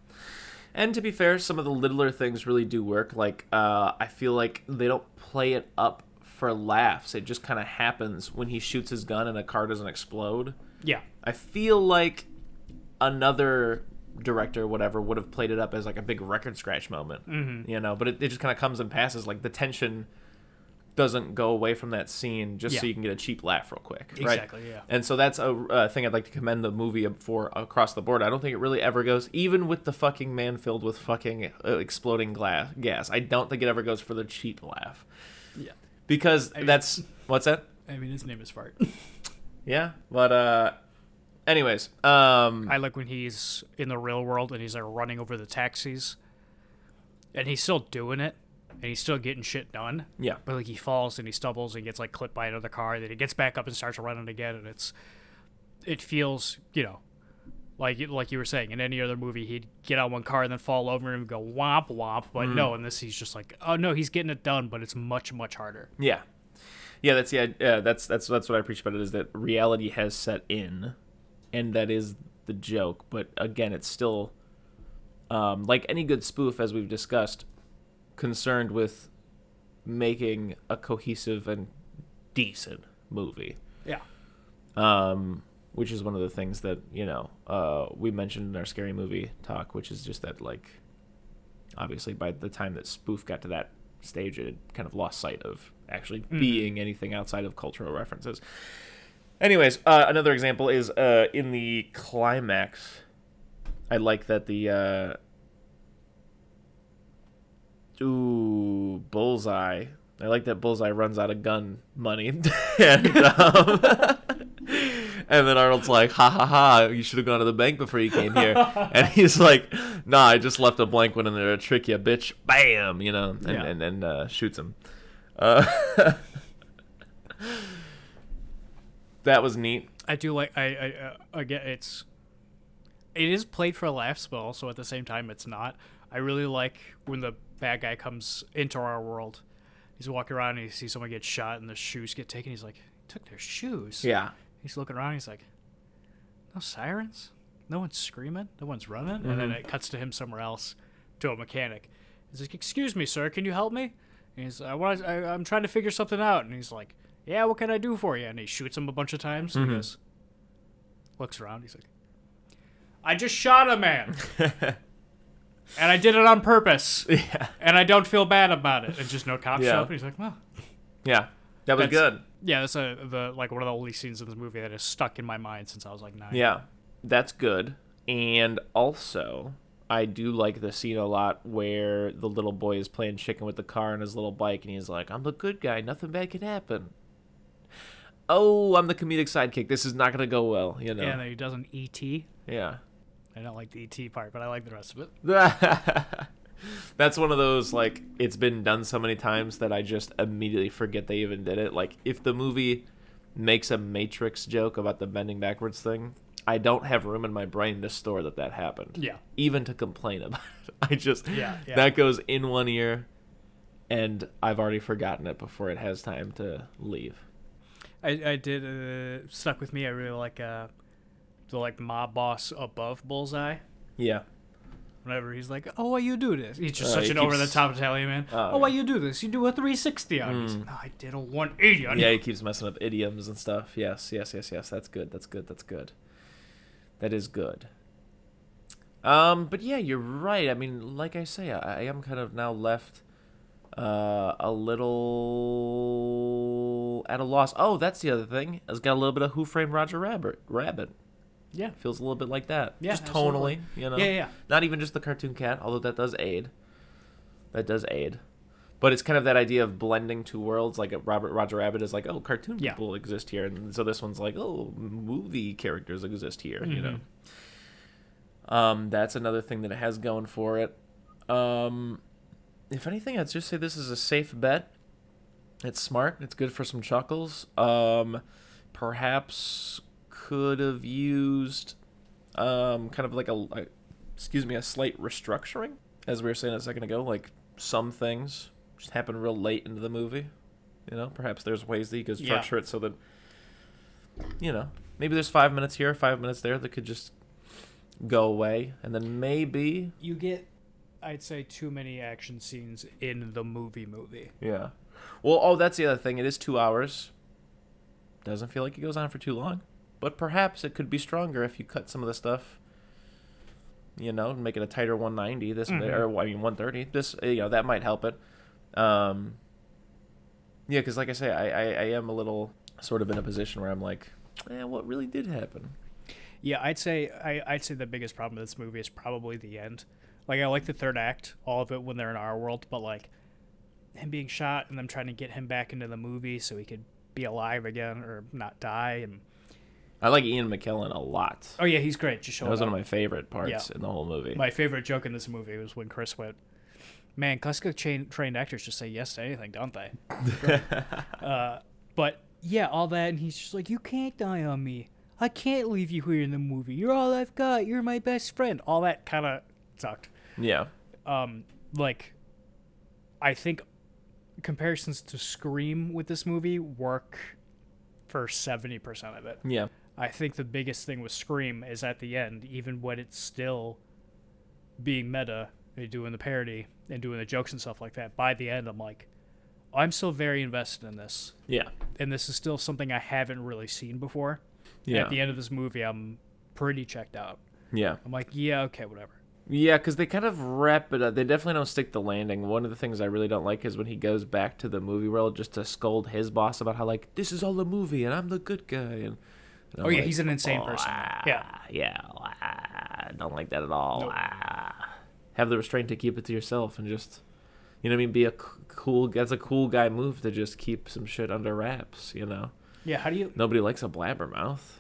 And to be fair, some of the littler things really do work. Like, uh, I feel like they don't play it up for laughs. It just kind of happens when he shoots his gun and a car doesn't explode. Yeah. I feel like another director, whatever, would have played it up as like a big record scratch moment, Mm-hmm. you know. But it, it just kind of comes and passes. Like the tension doesn't go away from that scene just so you can get a cheap laugh real quick, right? Exactly, yeah. And so that's a uh, thing I'd like to commend the movie for across the board. I don't think it really ever goes, even with the fucking man filled with fucking uh, exploding glass gas. I don't think it ever goes for the cheap laugh Yeah. because mean- that's what's that? I mean, his name is Fart. Yeah, but uh, anyways, um, I like when he's in the real world and he's like running over the taxis, and he's still doing it, and he's still getting shit done. yeah, But like he falls and he stumbles and gets like clipped by another car. Then he gets back up and starts running again, and it's it feels you know like like you were saying in any other movie he'd get on one car and then fall over and go womp womp. But no, in this he's just like oh no, he's getting it done, but it's much much harder. yeah, yeah. That's yeah, yeah. That's that's that's what I appreciate about it is that reality has set in, and that is the joke. But again, it's still um, like any good spoof, as we've discussed, concerned with making a cohesive and decent movie. Yeah. um, which is one of the things that you know uh, we mentioned in our scary movie talk, which is just that like obviously by the time that spoof got to that stage, it kind of lost sight of actually being anything outside of cultural references. Anyways, uh, another example is uh, in the climax. I like that the uh, ooh bullseye. I like that bullseye runs out of gun money, and um, and then Arnold's like, "Ha ha ha! You should have gone to the bank before you came here." and he's like, "Nah, I just left a blank one in there to trick you, bitch." Bam, you know, and Yeah. and, and uh, shoots him. Uh, that was neat. I do like I I uh, again it's it is played for laughs, but also at the same time it's not. I really like when the bad guy comes into our world. He's walking around and he sees someone get shot and the shoes get taken. He's like, he took their shoes. Yeah, He's looking around. He's like, no sirens, no one's screaming, no one's running. And then it cuts to him somewhere else, to a mechanic. He's like, excuse me, sir, can you help me? And he's, I want, I, I'm trying to figure something out. And he's like, yeah, what can I do for you? And he shoots him a bunch of times. And he goes, looks around. He's like, I just shot a man. and I did it on purpose. yeah, And I don't feel bad about it. And just no cop Yeah. show up. And he's like, well, yeah. That was good. yeah, that's a, the like one of the only scenes in this movie that is stuck in my mind since I was like nine. Yeah, that's good. And also, I do like the scene a lot where the little boy is playing chicken with the car on his little bike, and he's like, "I'm the good guy. Nothing bad can happen." Oh, I'm the comedic sidekick. This is not gonna go well, you know. Yeah, and he does an ET. Yeah. I don't like the ET part, but I like the rest of it. That's one of those like it's been done so many times that I just immediately forget they even did it. Like if the movie makes a Matrix joke about the bending backwards thing, I don't have room in my brain to store that that happened. Yeah. Even to complain about it. I just Yeah, yeah. that goes in one ear and I've already forgotten it before it has time to leave. I, I did uh, stuck with me. I really like uh, the like mob boss above Bullseye. Yeah. Whenever he's like, "Oh, why you do this?" He's just Uh, such he an over the top Italian man. Oh, Oh, why yeah. you do this? You do a 360 on me. No, I did a 180 on Yeah, you. he keeps messing up idioms and stuff. Yes, yes, yes, yes. That's good. That's good. That's good. That is good. Um, but yeah, you're right. I mean, like I say, I, I am kind of now left uh, a little at a loss. Oh, that's the other thing. It's got a little bit of Who Framed Roger Rabbit. Rabbit Yeah. feels a little bit like that. Yeah, just absolutely. tonally, you know. Yeah, yeah. Not even just the cartoon cat, although that does aid. That does aid. But it's kind of that idea of blending two worlds. Like Robert Roger Rabbit is like, oh, cartoon Yeah. people exist here, and so this one's like, oh, movie characters exist here. You know. Um, that's another thing that it has going for it. Um, if anything, I'd just say this is a safe bet. It's smart. It's good for some chuckles. Um, perhaps could have used um, kind of like a, a excuse me a slight restructuring, as we were saying a second ago. Like some things just happen real late into the movie. You know, perhaps there's ways that you could Yeah. structure it so that you know maybe there's five minutes here, five minutes there that could just go away, and then maybe You get, I'd say, too many action scenes in the movie movie. yeah. Well, oh, that's the other thing. It is two hours. Doesn't feel like it goes on for too long, but perhaps it could be stronger if you cut some of the stuff. You know, make it a tighter 190. This Mhm. or I mean 130. This you know that might help it. Um. Yeah, because like I say, I, I I am a little sort of in a position where I'm like, eh, what really did happen? Yeah, I'd say I, I'd say the biggest problem with this movie is probably the end. Like I like the third act, all of it when they're in our world, but like him being shot and them trying to get him back into the movie so he could be alive again or not die and I like Ian McKellen a lot. oh yeah he's great. Just That showing was one of my favorite parts Yeah. in the whole movie. my favorite joke in this movie was when chris went man classical chain, trained actors just say yes to anything don't they? Uh, but yeah all that and he's just like you can't die on me. I can't leave you here in the movie. You're all i've got. You're my best friend. All that kind of sucked yeah, um like i think comparisons to scream with this movie work for 70% of it. Yeah, i think the biggest thing with scream is at the end even when it's still being meta and doing the parody and doing the jokes and stuff like that by the end i'm like i'm still very invested in this. Yeah, and this is still something i haven't really seen before. Yeah, at the end of this movie i'm pretty checked out. Yeah. i'm like yeah okay whatever Yeah, because they kind of wrap it up. They definitely don't stick the landing. One of the things I really don't like is when he goes back to the movie world just to scold his boss about how like this is all a movie and I'm the good guy. And, and Oh, yeah, like, he's an insane "Oh, person. ah, Yeah. yeah. ah, don't like that at all. Nope. ah." Have the restraint to keep it to yourself and just, you know, what I mean, be a cool. That's a cool guy move to just keep some shit under wraps. You know, yeah how do you nobody likes a blabbermouth.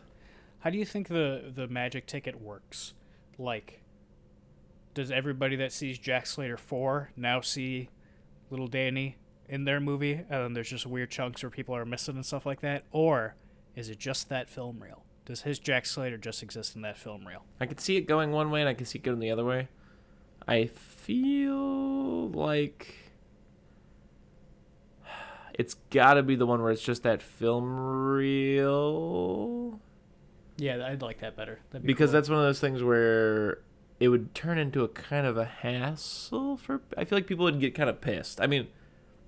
How do you think the the magic ticket works? Like, does everybody that sees Jack Slater four now see little Danny in their movie, and then there's just weird chunks where people are missing and stuff like that, or is it just that film reel? Does his Jack Slater just exist in that film reel? I could see it going one way and I can see it going the other way. I feel like it's got to be the one where it's just that film reel Yeah, I'd like that better. Be because cool. that's one of those things where it would turn into a kind of a hassle for I feel like people would get kind of pissed. I mean,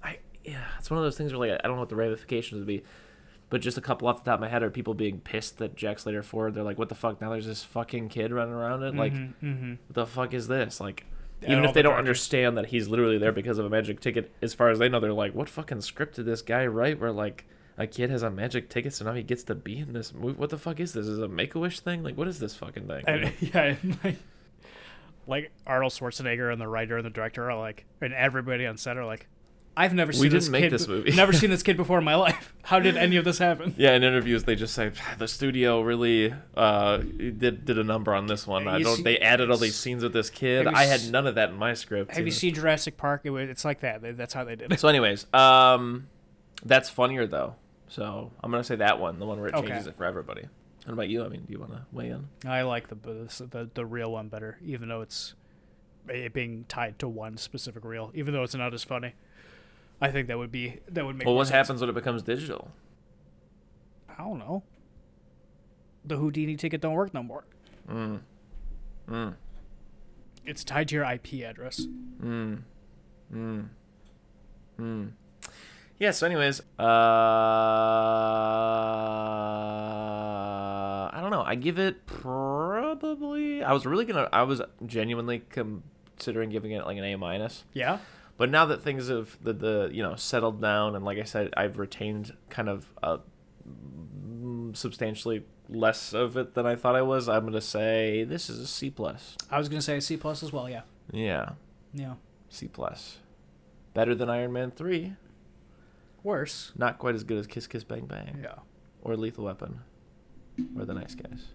I yeah, it's one of those things where like I don't know what the ramifications would be. But just a couple off the top of my head are people being pissed that Jack Slater 4, they're like, what the fuck? Now there's this fucking kid running around it? Like, mm-hmm. what the fuck is this? Like, even if they the don't understand that he's literally there because of a magic ticket, as far as they know, they're like, what fucking script did this guy write where, like, a kid has a magic ticket, so now he gets to be in this movie? What the fuck is this? Is it a make a wish thing? Like, what is this fucking thing? And, yeah, like, like Arnold Schwarzenegger and the writer and the director are like, and everybody on set are like, I've never seen didn't this make kid. this movie." never seen this kid before in my life. How did any of this happen? yeah, in interviews, they just say, the studio really uh, did, did a number on this one. Have I don't, seen- they added all these scenes with this kid. I had none of that in my script. Have you seen Jurassic Park? It was, it's like that. That's how they did it. So, anyways, um, that's funnier, though. So, I'm going to say that one, the one where it Okay. changes it for everybody. What about you? I mean, do you want to weigh in? I like the, the the real one better, even though it's it being tied to one specific reel. Even though it's not as funny, I think that would be that would make. Well, what sense. happens when it becomes digital? I don't know. The Houdini ticket don't work no more. Mm. Mm. It's tied to your IP address. Mm. Mm. Mm. Yeah, so anyways, uh I don't know. I give it probably I was really to I was genuinely considering giving it like an A minus. Yeah. But now that things have the, the you know settled down and like I said I've retained kind of a mm, substantially less of it than I thought I was, I'm going to say this is a C plus. I was gonna say C plus as well. Yeah. Yeah. Yeah. C plus. Better than Iron Man 3. Worse. Not quite as good as Kiss Kiss Bang Bang Yeah. or Lethal Weapon or The Nice Guys.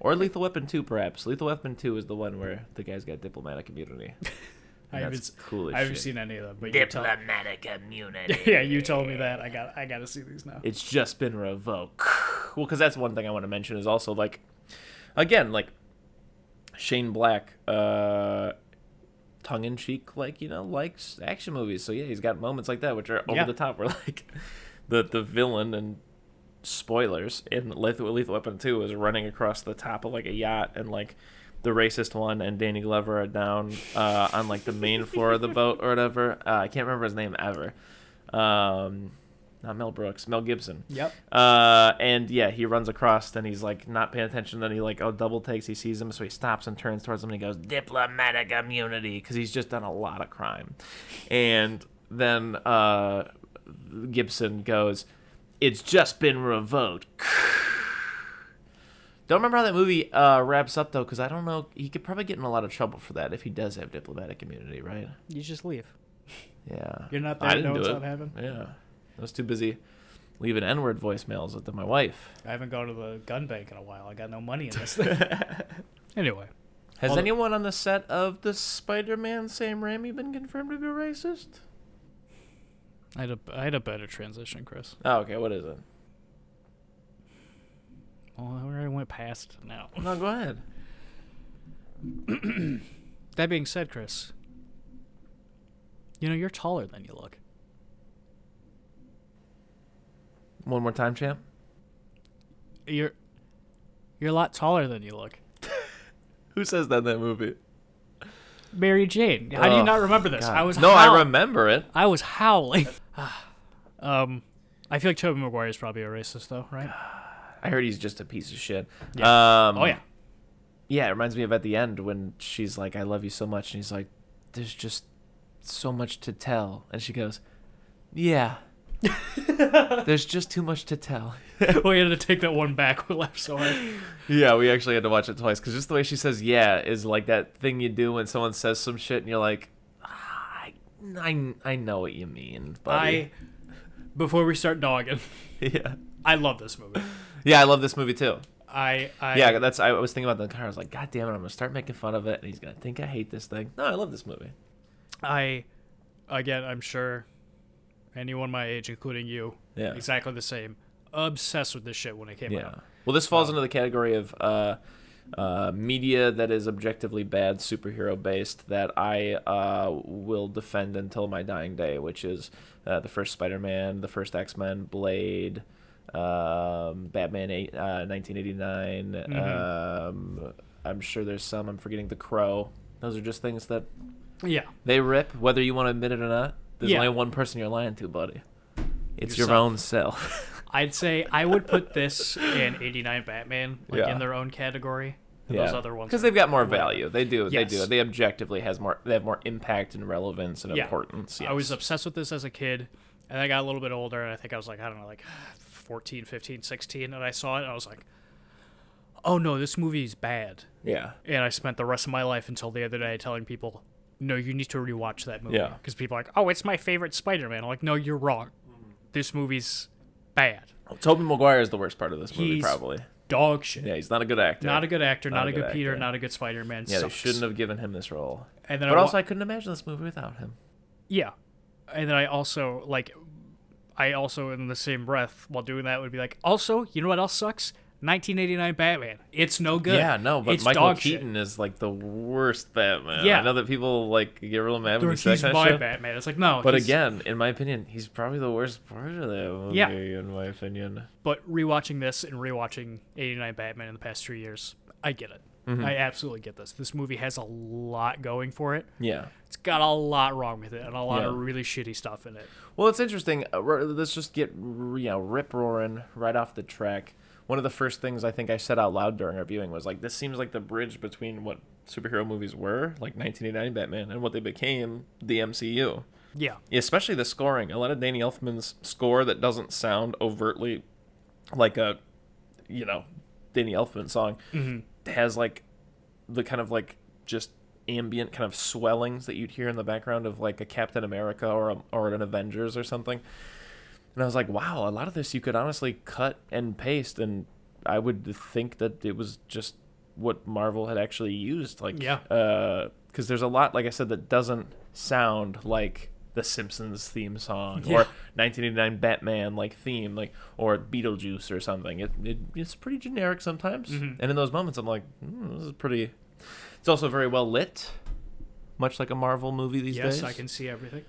Or Lethal Weapon 2 perhaps. Lethal Weapon 2 is the one where the guy's got diplomatic immunity. I And haven't, that's cool as I haven't shit. seen any of them, but you tell, Diplomatic immunity. yeah, you told me that. I got I got to see these now. It's just been revoked. Well, because that's one thing I want to mention is also like, again, like Shane Black, uh, tongue in cheek, like you know, likes action movies. So yeah, he's got moments like that which are over Yeah. the top. Where like the the villain and spoilers in Lethal, Lethal Weapon Two is running across the top of like a yacht and like. The racist one and Danny Glover are down uh, on like the main floor of the boat or whatever. Uh, I can't remember his name ever. Um, not Mel Brooks, Mel Gibson. Yep. Uh, and yeah, he runs across, and he's like not paying attention. Then he like oh double takes. He sees him, so he stops and turns towards him, and he goes diplomatic immunity because he's just done a lot of crime. And then uh, Gibson goes, "It's just been revoked." Don't remember how that movie uh, wraps up though, because I don't know. He could probably get in a lot of trouble for that if he does have diplomatic immunity, right? You just leave. Yeah. You're not there. I didn't know do what's it. not. Yeah. I was too busy leaving N-word voicemails with my wife. I haven't gone to the gun bank in a while. I got no money in this thing. anyway, Has anyone on the set of the Spider-Man Sam Raimi been confirmed to be racist? I had a I had a better transition, Chris. Oh, okay. What is it? Well, I already went past now. No, go ahead. That being said, Chris, you know you're taller than you look. One more time, champ. You're you're a lot taller than you look. Who says that in that movie? Mary Jane. How do you Oh, not remember this? God. I was no, howl- I remember it. I was howling. um, I feel like Tobey Maguire is probably a racist, though, right? I heard he's just a piece of shit. Yeah. Um, oh yeah. Yeah, it reminds me of at the end when she's like, "I love you so much," and he's like, "There's just so much to tell," and she goes, "Yeah." There's just too much to tell. we had to take that one back. We laughed so hard. Yeah, we actually had to watch it twice because just the way she says "yeah" is like that thing you do when someone says some shit and you're like, ah, I, I, I know what you mean, buddy. I, before we start dogging, yeah, I love this movie. yeah, I love this movie too. I, I yeah, that's I was thinking about the car. I was like, God damn it, I'm gonna start making fun of it, and he's gonna think I hate this thing. No, I love this movie. I, again, I'm sure anyone my age, including you, Yeah. exactly the same, obsessed with this shit when it came Yeah. out. Well, this falls into the category of uh, uh, media that is objectively bad, superhero based, that I uh, will defend until my dying day, which is uh, the first Spider Man, the first X Men, Blade, um, Batman 8, uh, 1989. Um, I'm sure there's some. I'm forgetting The Crow. Those are just things that Yeah. they rip, whether you want to admit it or not. There's Yeah. only one person you're lying to, buddy. It's your own self. I'd say I would put this in 89 Batman, like Yeah. in their own category. And Those other ones. because they've got more value. They do. They do. They objectively has more. They have more impact and relevance and Yeah. importance. Yes. I was obsessed with this as a kid, and I got a little bit older, and I think I was like, I don't know, like 14, 15, 16, and I saw it, and I was like, oh no, this movie is bad. Yeah. And I spent the rest of my life until the other day telling people, no, you need to rewatch that movie. Yeah. Because people are like, oh, it's my favorite Spider Man. I'm like, no, you're wrong. This movie's bad. Tobey Maguire is the worst part of this movie, He's probably. Dog shit. Yeah, he's not a good actor. Not a good actor, not, a good, Peter, actor. not a good Spider Man. Yeah, they shouldn't have given him this role. And then But I wa- also, I couldn't imagine this movie without him. Yeah. And then I also like I also in the same breath while doing that would be like, also, you know what else sucks? 1989 Batman. It's no good. Yeah, no, but it's Michael dog shit. Keaton is like the worst Batman. Yeah. I know that people like get real mad when They're he like, says he's that my shit. Batman. It's like no. But he's- again, in my opinion, he's probably the worst part of that movie. Yeah. In my opinion. but rewatching this and rewatching 89 Batman in the past three years, I get it. Mm-hmm. I absolutely get this. This movie has a lot going for it. Yeah. It's got a lot wrong with it and a lot Yeah. of really shitty stuff in it. Well, it's interesting. Uh, let's just get you know rip roaring right off the track. One of the first things I think I said out loud during our viewing was like, "This seems like the bridge between what superhero movies were, like 1989 Batman, and what they became, the MCU." Yeah. Especially the scoring. A lot of Danny Elfman's score that doesn't sound overtly like a, you know, Danny Elfman song mm-hmm. has like the kind of like just ambient kind of swellings that you'd hear in the background of like a Captain America or a, or an Avengers or something. And I was like, wow, a lot of this you could honestly cut and paste, and I would think that it was just what Marvel had actually used. Like, Yeah. because there's a lot, like I said, that doesn't sound like the Simpsons theme song Yeah. or 1989 Batman like theme, like or Beetlejuice or something. It, it it's pretty generic sometimes, Mm-hmm. and in those moments, I'm like, hmm, this is pretty. It's also very well lit, much like a Marvel movie these yes, days. I can see everything.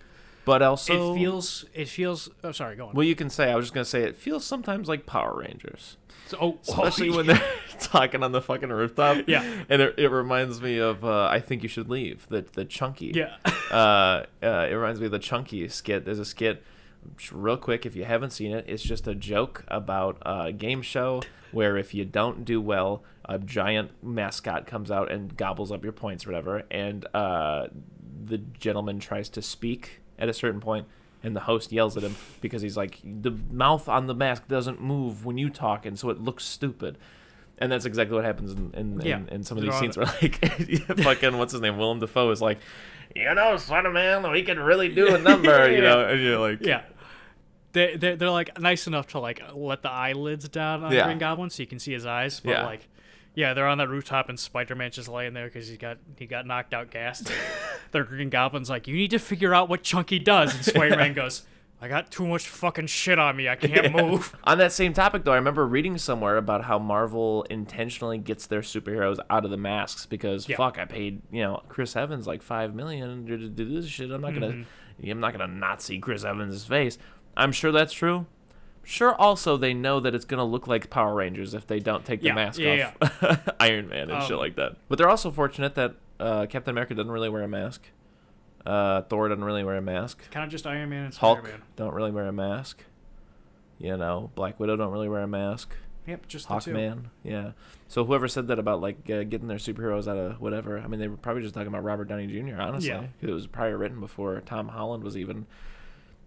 But also, it feels it feels oh sorry, go on. well, you can say. I was just gonna say it feels sometimes like Power Rangers, So- oh, especially oh, when they're talking on the fucking rooftop. Yeah. and it, it reminds me of uh, I think you should leave the the Chunky. Yeah. uh, uh, it reminds me of the Chunky skit. There's a skit, real quick, if you haven't seen it, it's just a joke about a game show where if you don't do well, a giant mascot comes out and gobbles up your points or whatever, and uh, the gentleman tries to speak at a certain point, and the host yells at him because he's like, the mouth on the mask doesn't move when you talk, and so it looks stupid. And that's exactly what happens in, in, Yeah. in, in some of these scenes where like fucking what's his name Willem Dafoe is like, you know, Spider Man, we can really do a number, you know, and you're like, Yeah. They they they're like nice enough to like let the eyelids down on Yeah. Green Goblin so you can see his eyes, but Yeah. like yeah, they're on that rooftop and Spider Man's just laying there because he got he got knocked out, gassed. the Green Goblin's like, you need to figure out what Chunky does, and Spider Man goes, I got too much fucking shit on me, I can't move. On that same topic, though, I remember reading somewhere about how Marvel intentionally gets their superheroes out of the masks because Yeah. fuck, I paid you know Chris Evans like five million to do this shit. I'm not gonna, Mm-hmm. I'm not gonna not see Chris Evans' face. I'm sure that's true. Sure. Also, they know that it's gonna look like Power Rangers if they don't take the Yeah, mask yeah, off Iron Man and shit Um, like that. But they're also fortunate that uh, Captain America doesn't really wear a mask. Uh, Thor doesn't really wear a mask. kind of just Iron Man and Hulk Man. don't really wear a mask. You know, Black Widow don't really wear a mask. Yep, just the two. Hawkman, yeah. So whoever said that about like uh, getting their superheroes out of whatever, I mean, they were probably just talking about Robert Downey Jr. Honestly, Yeah. it was probably written before Tom Holland was even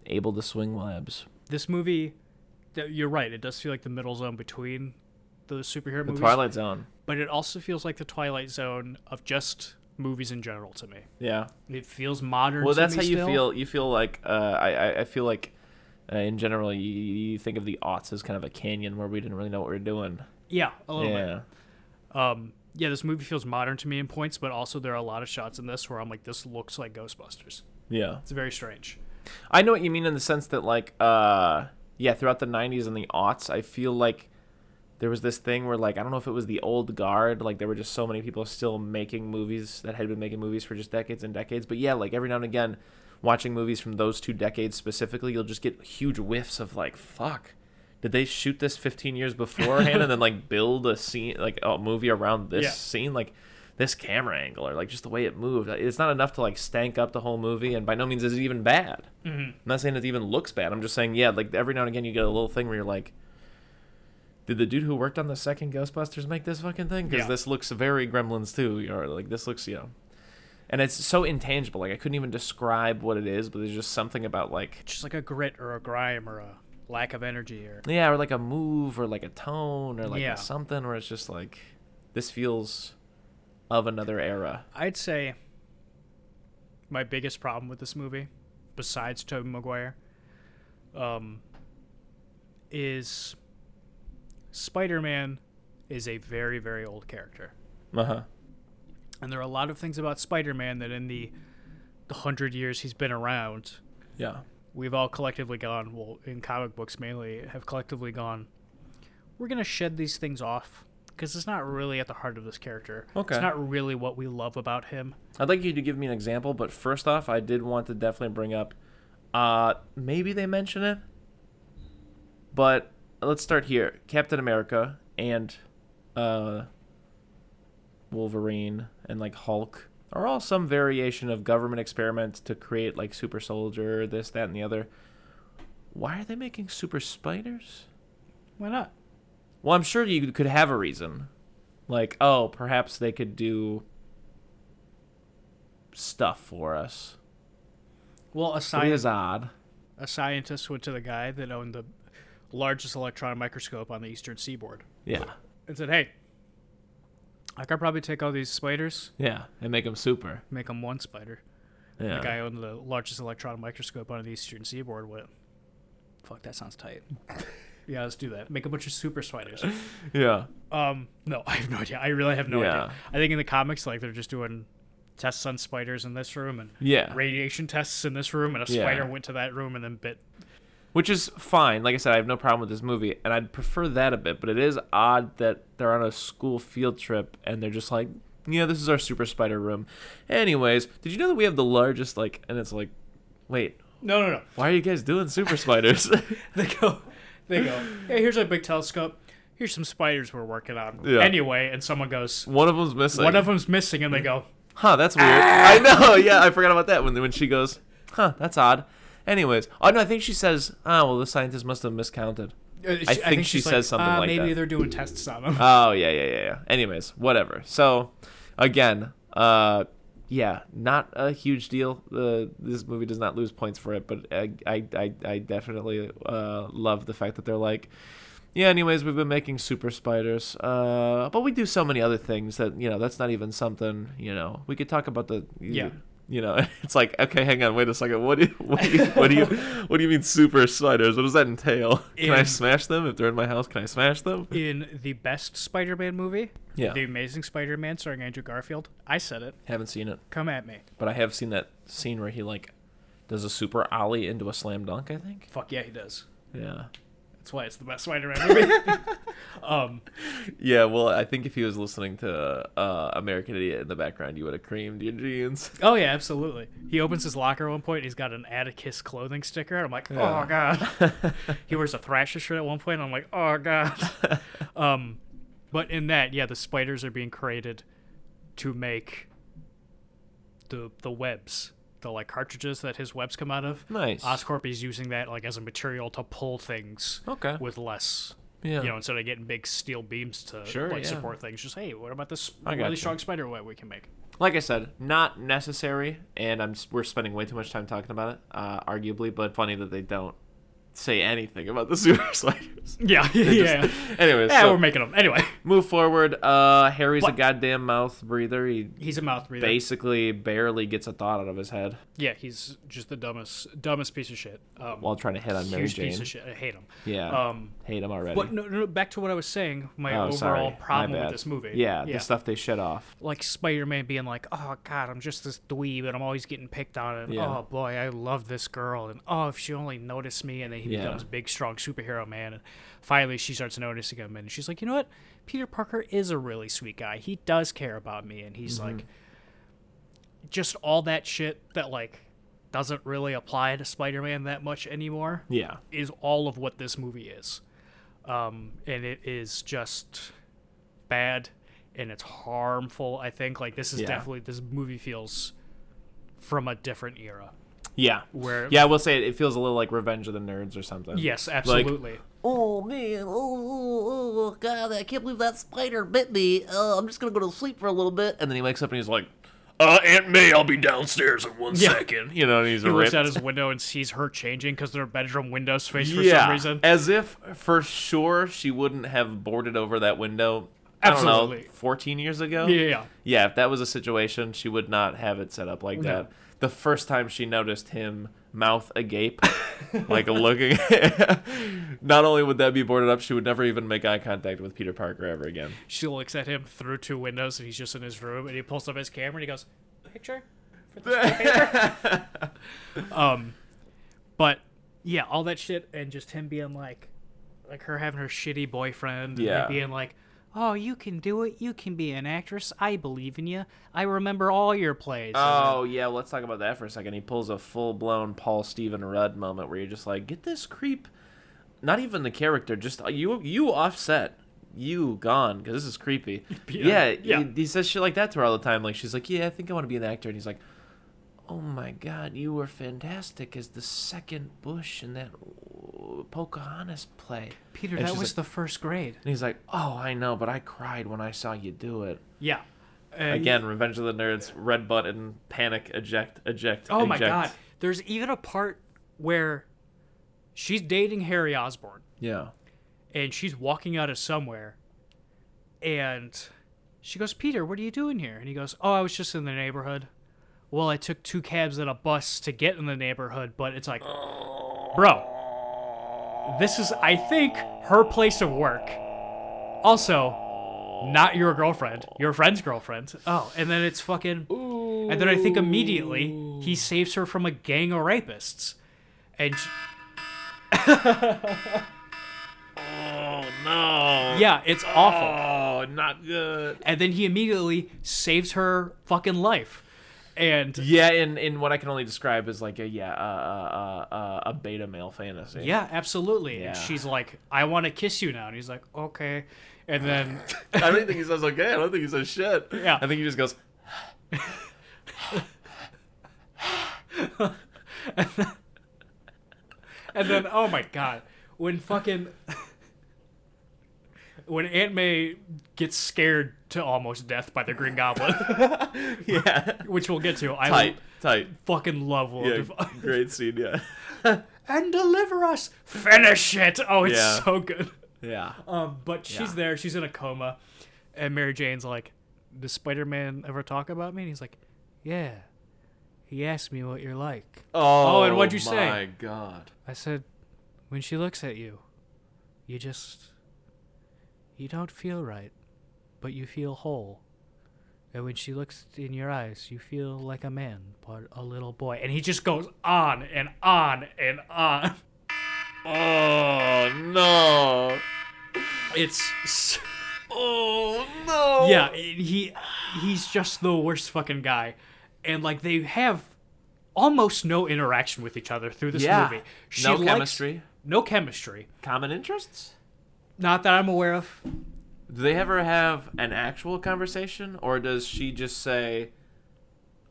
able to swing webs. This movie, you're right. It does feel like the middle zone between the superhero The movies, Twilight Zone, but it also feels like the Twilight Zone of just movies in general to me. yeah. It feels modern. Well, that's how you feel. You feel like uh, I, I, I feel like. Uh, in general, you, you think of the aughts as kind of a canyon where we didn't really know what we were doing. Yeah, a little yeah, bit. Um, yeah, this movie feels modern to me in points, but also there are a lot of shots in this where I'm like, this looks like Ghostbusters. yeah. It's very strange. I know what you mean in the sense that like uh yeah, throughout the 90s and the aughts, I feel like there was this thing where like I don't know if it was the old guard, like there were just so many people still making movies that had been making movies for just decades and decades. But yeah, like every now and again watching movies from those two decades specifically, you'll just get huge whiffs of like fuck. Did they shoot this 15 years beforehand and then like build a scene like a movie around this Yeah. scene like this camera angle or like just the way it moved. It's not enough to like stank up the whole movie, and by no means is it even bad. Mm-hmm. I'm not saying it even looks bad. I'm just saying, yeah, like every now and again you get a little thing where you're like, did the dude who worked on the second Ghostbusters make this fucking thing? Because Yeah. this looks very Gremlins too, or like this looks, you know. And it's so intangible. Like I couldn't even describe what it is, but there's just something about like, Just like a grit or a grime or a lack of energy or yeah, or like a move or like a tone or like Yeah. something where it's just like, this feels of another era. I'd say my biggest problem with this movie, besides Tobey Maguire, um, is Spider-Man is a very, very old character. Uh huh. And there are a lot of things about Spider-Man that in the the hundred years he's been around, Yeah. we've all collectively gone, well, in comic books mainly, have collectively gone, we're going to shed these things off because it's not really at the heart of this character. Okay. It's not really what we love about him. I'd like you to give me an example, but first off, I did want to definitely bring up, uh, maybe they mention it, but let's start here. Captain America and, uh, Wolverine and like Hulk are all some variation of government experiments to create like super soldier, this, that, and the other. Why are they making super spiders? Why not? Well, I'm sure you could have a reason. Like, oh, perhaps they could do stuff for us. Well, a, But it sci- is odd. a scientist went to the guy that owned the largest electron microscope on the eastern seaboard Yeah. and said, "Hey, I could probably take all these spiders, Yeah. And make them super. make them one spider." Yeah. The guy owned the largest electron microscope on the eastern seaboard went, "Fuck, that sounds tight." yeah, let's do that. Make a bunch of super spiders. Yeah. Um, no, I have no idea. I really have no Yeah. idea. I think in the comics, like they're just doing tests on spiders in this room and Yeah. radiation tests in this room, and a Yeah. spider went to that room and then bit. Which is fine. Like I said, I have no problem with this movie, and I'd prefer that a bit. But it is odd that they're on a school field trip and they're just like, "Yeah, this is our super spider room." Anyways, did you know that we have the largest like? And it's like, wait, No, no, no. why are you guys doing super spiders? They go, they go. Hey, here's a big telescope. Here's some spiders we're working on. Yeah. Anyway, and someone goes, One of them's missing. one of them's missing, and they go, Huh, that's weird. I know. Yeah, I forgot about that when when she goes, "Huh, that's odd." Anyways, oh no, I think she says, "Oh, well, the scientist must have miscounted." uh, I think she she's says like, something "Ah, like maybe that." they're doing tests on them. Oh yeah, yeah, yeah, yeah. Anyways, whatever. So, again, uh, yeah, not a huge deal. The this movie does not lose points for it, but I I I, I definitely uh, love the fact that they're like. Yeah, anyways, we've been making super spiders. Uh, but we do so many other things that, you know, that's not even something, you know. We could talk about the Yeah. You know, it's like, okay, hang on, wait a second. What do you, what do you, what do you, what do you mean super spiders? What does that entail? Can I smash them if they're in my house? Can I smash them? In the best Spider-Man movie, Yeah. The Amazing Spider-Man starring Andrew Garfield, I said it. Haven't seen it, Come at me. but I have seen that scene where he like does a super ollie into a slam dunk. I think. Fuck yeah, he does. Yeah. That's why it's the best Spider-Man movie. um, Yeah. Well, I think if he was listening to uh, American Idiot in the background, you would have creamed your jeans. oh yeah, absolutely. He opens his locker at one point. He's got an Atticus clothing sticker. I'm like, Yeah. oh god. he wears a Thrasher shirt at one point. I'm like, oh god. um, but in that, yeah, the spiders are being created to make the the webs, the like cartridges that his webs come out of. Nice. Oscorp is using that like as a material to pull things Okay. with less Yeah. you know, instead of getting big steel beams to Sure, like yeah. support things, just hey, what about this really gotcha. strong spider web we can make? like I said, not necessary, and I'm we're spending way too much time talking about it, uh, arguably. But funny that they don't say anything about the super sliders. Yeah, yeah. just- anyways, yeah, so we're making them anyway. move forward. Uh, Harry's a goddamn mouth breather. He He's a mouth breather. basically barely gets a thought out of his head Yeah, he's just the dumbest, dumbest piece of shit. Um, while trying to hit on Mary huge Jane. piece of shit. I hate him. Yeah, Um, hate him already. but no, no, back to what I was saying. My oh, overall sorry. problem My with this movie. Yeah, yeah. the stuff they shit off. like Spider-Man being like, "Oh God, I'm just this dweeb, and I'm always getting picked on, and Yeah. oh boy, I love this girl, and oh, if she only noticed me, and then he Yeah. becomes a big, strong superhero man, and finally she starts noticing him, and she's like, you know what, Peter Parker is a really sweet guy. He does care about me, and he's Mm-hmm. like, just all that shit that like doesn't really apply to Spider-Man that much anymore Yeah, is all of what this movie is. Um, and it is just bad and it's harmful. I think like this is Yeah. definitely this movie feels from a different era. Yeah, Where yeah. I will say it, it feels a little like Revenge of the Nerds or something. yes, absolutely. Oh man, oh, oh, oh god, I can't believe that spider bit me. Uh, I'm just gonna go to sleep for a little bit. And then he wakes up and he's like, "Uh, Aunt May, I'll be downstairs in one Yeah. second. You know, and he's he looks out his window and sees her changing because their bedroom windows face for yeah, some reason. as if for sure she wouldn't have boarded over that window. I don't Absolutely. know, 14 years ago. Yeah, yeah, yeah. Yeah, if that was a situation, she would not have it set up like No. that. The first time she noticed him mouth agape, like looking, not only would that be boarded up, she would never even make eye contact with Peter Parker ever again. She looks at him through two windows and he's just in his room and he pulls up his camera and he goes, "Picture." For this paper?" um, but yeah, all that shit and just him being like, like her having her shitty boyfriend, Yeah. being like, "Oh, you can do it. You can be an actress. I believe in you. I remember all your plays." And Oh yeah, well, let's talk about that for a second. He pulls a full blown Paul Stephen Rudd moment where you're just like, get this creep. Not even the character, just uh, you. You offset. You gone because this is creepy. Yeah, Yeah, yeah. He, he says shit like that to her all the time. Like she's like, yeah, I think I want to be an actor, and he's like, oh my god, you were fantastic as the second Bush in that Pocahontas play. Peter, And that was like- the first grade. And he's like, oh, I know, but I cried when I saw you do it. Yeah. Uh, Again, Revenge of the Nerds, red button, panic, eject, eject. Oh my eject. god. There's even a part where she's dating Harry Osborn Yeah. and she's walking out of somewhere and she goes, Peter, what are you doing here? And he goes, Oh, I was just in the neighborhood. Well, I took two cabs and a bus to get in the neighborhood, but it's like, bro, this is, I think, her place of work. Also, not your girlfriend, your friend's girlfriend. Oh, and then it's fucking. And then I think immediately he saves her from a gang of rapists. And she, Oh no. yeah, it's awful. Oh, not good. And then he immediately saves her fucking life. And Yeah, in in what I can only describe as like a yeah uh, uh, uh, uh, a beta male fantasy. yeah, absolutely. Yeah. And she's like, I want to kiss you now. And he's like, okay. And then, I don't think he says okay. I don't think he says shit. Yeah. I think he just goes. and then, oh my god, when fucking, when Aunt May gets scared to almost death by the Green Goblin, yeah. which we'll get to. I Tight, tight. fucking love Willem Yeah, Dafoe. great scene. Yeah. and deliver us. Finish it. Oh, it's Yeah. so good. Yeah. Um, but she's Yeah. there. She's in a coma, and Mary Jane's like, "Does Spider-Man ever talk about me?" And he's like, "Yeah." He asked me what you're like. Oh, and what'd you say? My God. I said, "When she looks at you, you just you don't feel right, but you feel whole." And when she looks in your eyes, you feel like a man, but a little boy. And he just goes on and on and on. Oh no. It's s- Oh no. yeah, he he's just the worst fucking guy, and like they have almost no interaction with each other through this Yeah. movie. She no likes- chemistry. no chemistry. Common interests. Not that I'm aware of. Do they ever have an actual conversation, or does she just say,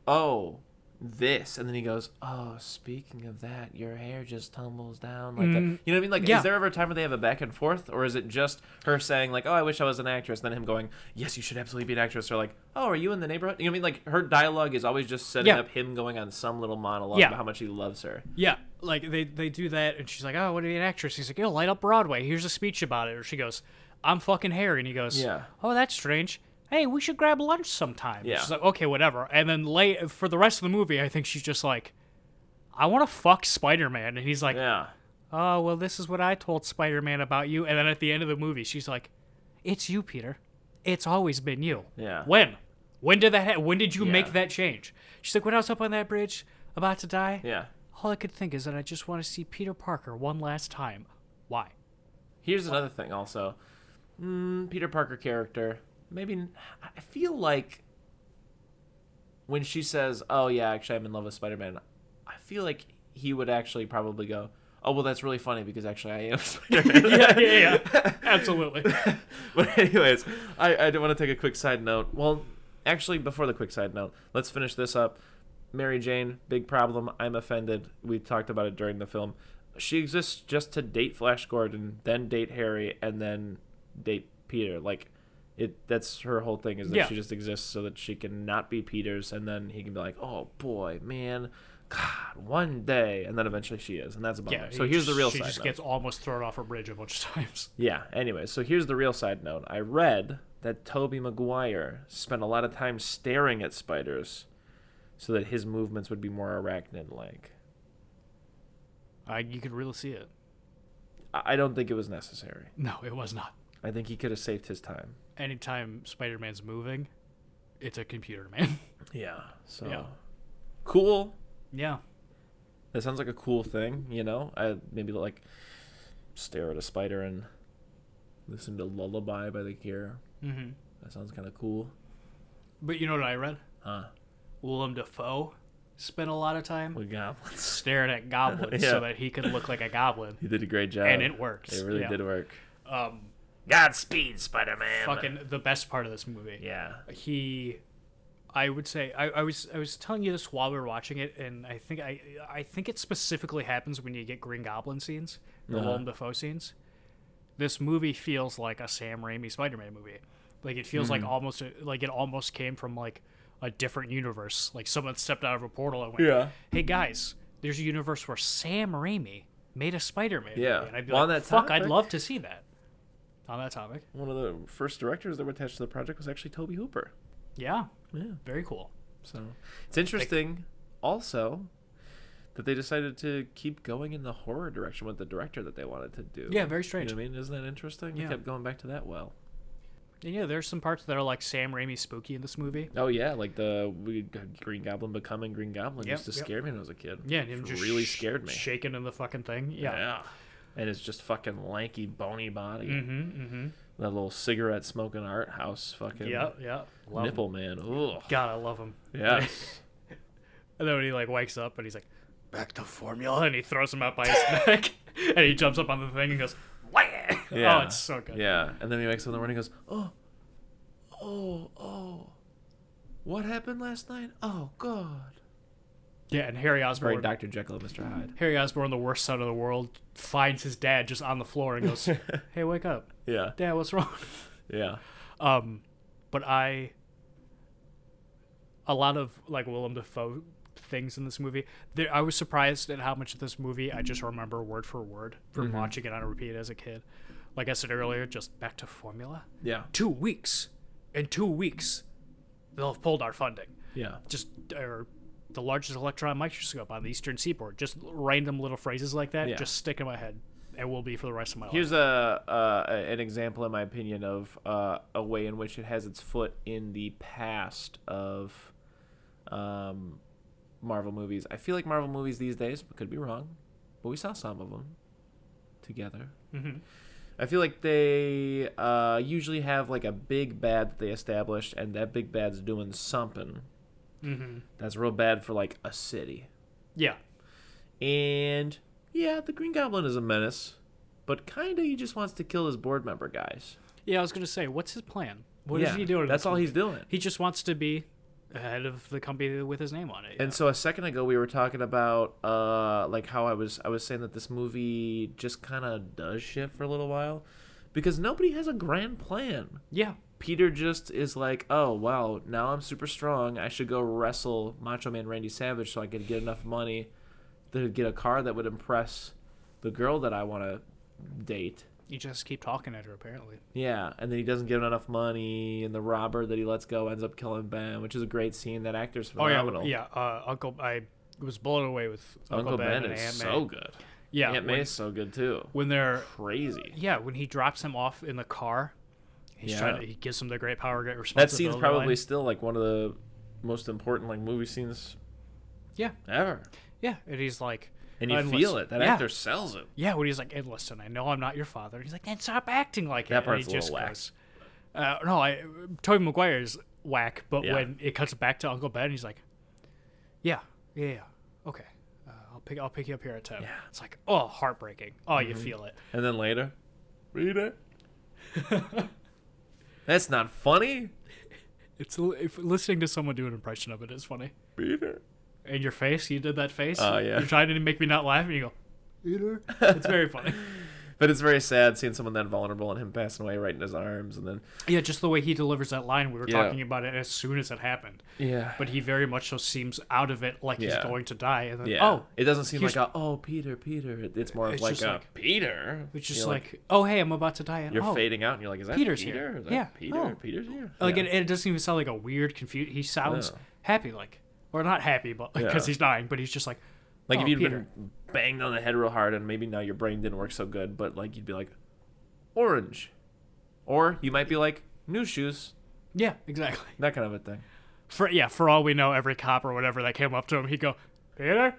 "Oh, this," and then he goes, "Oh, speaking of that, your hair just tumbles down like a, mm. you know what I mean? Like, yeah. is there ever a time where they have a back and forth, or is it just her saying like, "Oh, I wish I was an actress," then him going, "Yes, you should absolutely be an actress," or like, "Oh, are you in the neighborhood?" You know what I mean? Like, her dialogue is always just setting Yeah. up him going on some little monologue Yeah. about how much he loves her. Yeah, like they they do that, and she's like, "Oh, what are you an actress?" He's like, "Yo, light up Broadway. Here's a speech about it." Or she goes, "I'm fucking Harry," and he goes, Yeah. Oh, that's strange. Hey, we should grab lunch sometime. Yeah. She's like, "Okay, whatever." And then late for the rest of the movie, I think she's just like, "I want to fuck Spider Man," and he's like, Yeah. "Oh, well, this is what I told Spider Man about you." And then at the end of the movie, she's like, "It's you, Peter. It's always been you." Yeah. When? When did that? Ha- when did you Yeah. make that change? She's like, "When I was up on that bridge, about to die." Yeah. All I could think is that I just want to see Peter Parker one last time. Why? Here's another thing also. Mm, Peter Parker character. Maybe I feel like when she says, "Oh yeah, actually I'm in love with Spider-Man," I feel like he would actually probably go, "Oh well, that's really funny because actually I am Spider-Man." yeah, yeah, yeah. Absolutely. but anyways, I I do want to take a quick side note. Well, actually, before the quick side note, let's finish this up. Mary Jane, big problem. I'm offended. We talked about it during the film. She exists just to date Flash Gordon, then date Harry, and then date Peter. Like, it. That's her whole thing is that Yeah. she just exists so that she can not be Peter's, and then he can be like, "Oh boy, man, God, one day," and then eventually she is, and that's a bummer. Yeah. so he here's the real She side just note. gets almost thrown off a bridge a bunch of times. Yeah, anyway, so here's the real side note. I read that Tobey Maguire spent a lot of time staring at spiders so that his movements would be more arachnid like. Uh, you could really see it. I I don't think it was necessary. No, it was not. I think he could have saved his time. Anytime Spider Man's moving, it's a computer man. Yeah. So Yeah. cool. yeah. That sounds like a cool thing, you know? I maybe like stare at a spider and listen to Lullaby by The Cure. hmm That sounds kind of cool. But you know what I read? Huh. Willem Dafoe spent a lot of time with goblins, staring at goblins Yeah. so that he could look like a goblin, He did a great job. and it worked. It really Yeah. did work. Um, Godspeed, Spider-Man. fucking the best part of this movie. Yeah. he I would say I, I was I was telling you this while we were watching it, and I think I I think it specifically happens when you get Green Goblin scenes, the Uh-huh. Willem Dafoe scenes. This movie feels like a Sam Raimi Spider-Man movie. Like it feels like Mm-hmm. almost like it almost came from like a different universe. Like someone stepped out of a portal and went, Yeah. "Hey guys, there's a universe where Sam Raimi made a Spider-Man." Yeah. movie." and I'd be Well, on like, that "Fuck, I'd love to see that." On that topic, One of the first directors that were attached to the project was actually Tobe Hooper. yeah, Yeah. very cool. So it's interesting also that they decided to keep going in the horror direction with the director that they wanted to do. Yeah, very You strange. know what I mean? Isn't that interesting? Yeah. They kept going back to that well. And yeah, there's some parts that are like Sam Raimi spooky in this movie. Oh yeah, like the we got Green Goblin becoming Green Goblin Yep, used to yep. scare me when I was a kid. Yeah, and him It just really sh- scared me. shaking in the fucking thing. Yeah. Yeah. And it's just fucking lanky, bony body. Mm-hmm. Mm-hmm. That little cigarette smoking art house fucking Yeah. Yeah. Love him. nipple man. Ugh. God, I love him. Yeah. And then when he like wakes up and he's like, back to formula, and he throws him out by his neck, and he jumps up on the thing and goes, Wah! Yeah. Oh, it's so good. Yeah, and then he wakes up in the morning and goes, "Oh, oh, oh, what happened last night? Oh God, Yeah, and Harry Very Osborn. Dr. Jekyll and Mr. Hyde. Harry Osborn, the worst son of the world, finds his dad just on the floor and goes, "Hey, wake up, Yeah. Dad. What's wrong?" Yeah. Um, but I, a lot of like Willem Dafoe things in this movie. There, I was surprised at how much of this movie I just remember word for word from watching it on a repeat as a kid. Like I said earlier, just back to formula. Yeah. Two weeks. In two weeks, they'll have pulled our funding. Yeah. Just or the largest electron microscope on the eastern seaboard. Just random little phrases like that. Yeah. Just stick in my head, and will be for the rest of my Here's life. Here's a uh, an example, in my opinion, of uh, a way in which it has its foot in the past of um, Marvel movies. I feel like Marvel movies these days could be wrong, but we saw some of them together. Mhm. I feel like they uh, usually have like a big bad that they established, and that big bad's doing something Mm-hmm. that's real bad for like a city. Yeah. And yeah, the Green Goblin is a menace, but kinda he just wants to kill his board member guys. Yeah, I was gonna say, what's his plan? What is Yeah, he doing? That's all he's doing. He just wants to be ahead of the company with his name on it. And so a second ago we were talking about uh like how I was I was saying that this movie just kind of does shit for a little while because nobody has a grand plan. yeah, Peter just is like, "Oh, wow, now I'm super strong. I should go wrestle Macho Man Randy Savage so I could get enough money to get a car that would impress the girl that I want to date." you just keep talking at her. Apparently, Yeah, and then he doesn't give him enough money, and the robber that he lets go ends up killing Ben, which is a great scene. That actor's oh phenomenal. yeah, yeah. Uh, Uncle, I was blown away with Uncle, Uncle Ben, Ben, and is Aunt so May. good. Yeah, Aunt May is so good too. when they're Crazy. yeah when he drops him off in the car, he's Yeah. trying to he gives him the great power, great responsibility. That scene's probably line. still like one of the most important like movie scenes yeah, ever. yeah, and he's like. And you "And feel it. That yeah. actor sells it. Yeah, when he's like, and listen, I know I'm not your father. And he's like, then stop acting like That it. part's and he a just little whack. uh, no, I, Tobey Maguire's whack, but Yeah. when it cuts back to Uncle Ben, he's like, yeah, yeah, yeah, okay, uh, I'll pick, I'll pick you up here at ten. Yeah. It's like, oh, heartbreaking. Oh, you feel it. And then later, read it. That's not funny. It's if listening to someone do an impression of it is funny. Peter. And your face, you did that face. Oh, yeah. You're trying to make me not laugh, and you go, Peter. It's very funny. But it's very sad seeing someone that vulnerable and him passing away right in his arms, and then Yeah, just the way he delivers that line. We were Yeah. talking about it as soon as it happened. yeah, but he very much so seems out of it like he's going to die and then yeah. oh it doesn't seem like a oh Peter, Peter. It's more of It's like a like- Peter. it's just You're like, oh hey i'm about to die and you're oh, fading out, and you're like, is that Peter's Peter? here. Is that Yeah. Peter. Oh. Peter's here. like yeah. it, it doesn't even sound like a weird confused he sounds No. happy like or not happy but because Yeah. he's dying but he's just like Like oh, if you'd Peter. been banged on the head real hard, and maybe now your brain didn't work so good, but like you'd be like, orange, or you might be like new shoes, yeah exactly that kind of a thing. for yeah for all we know every cop or whatever that came up to him he'd go peter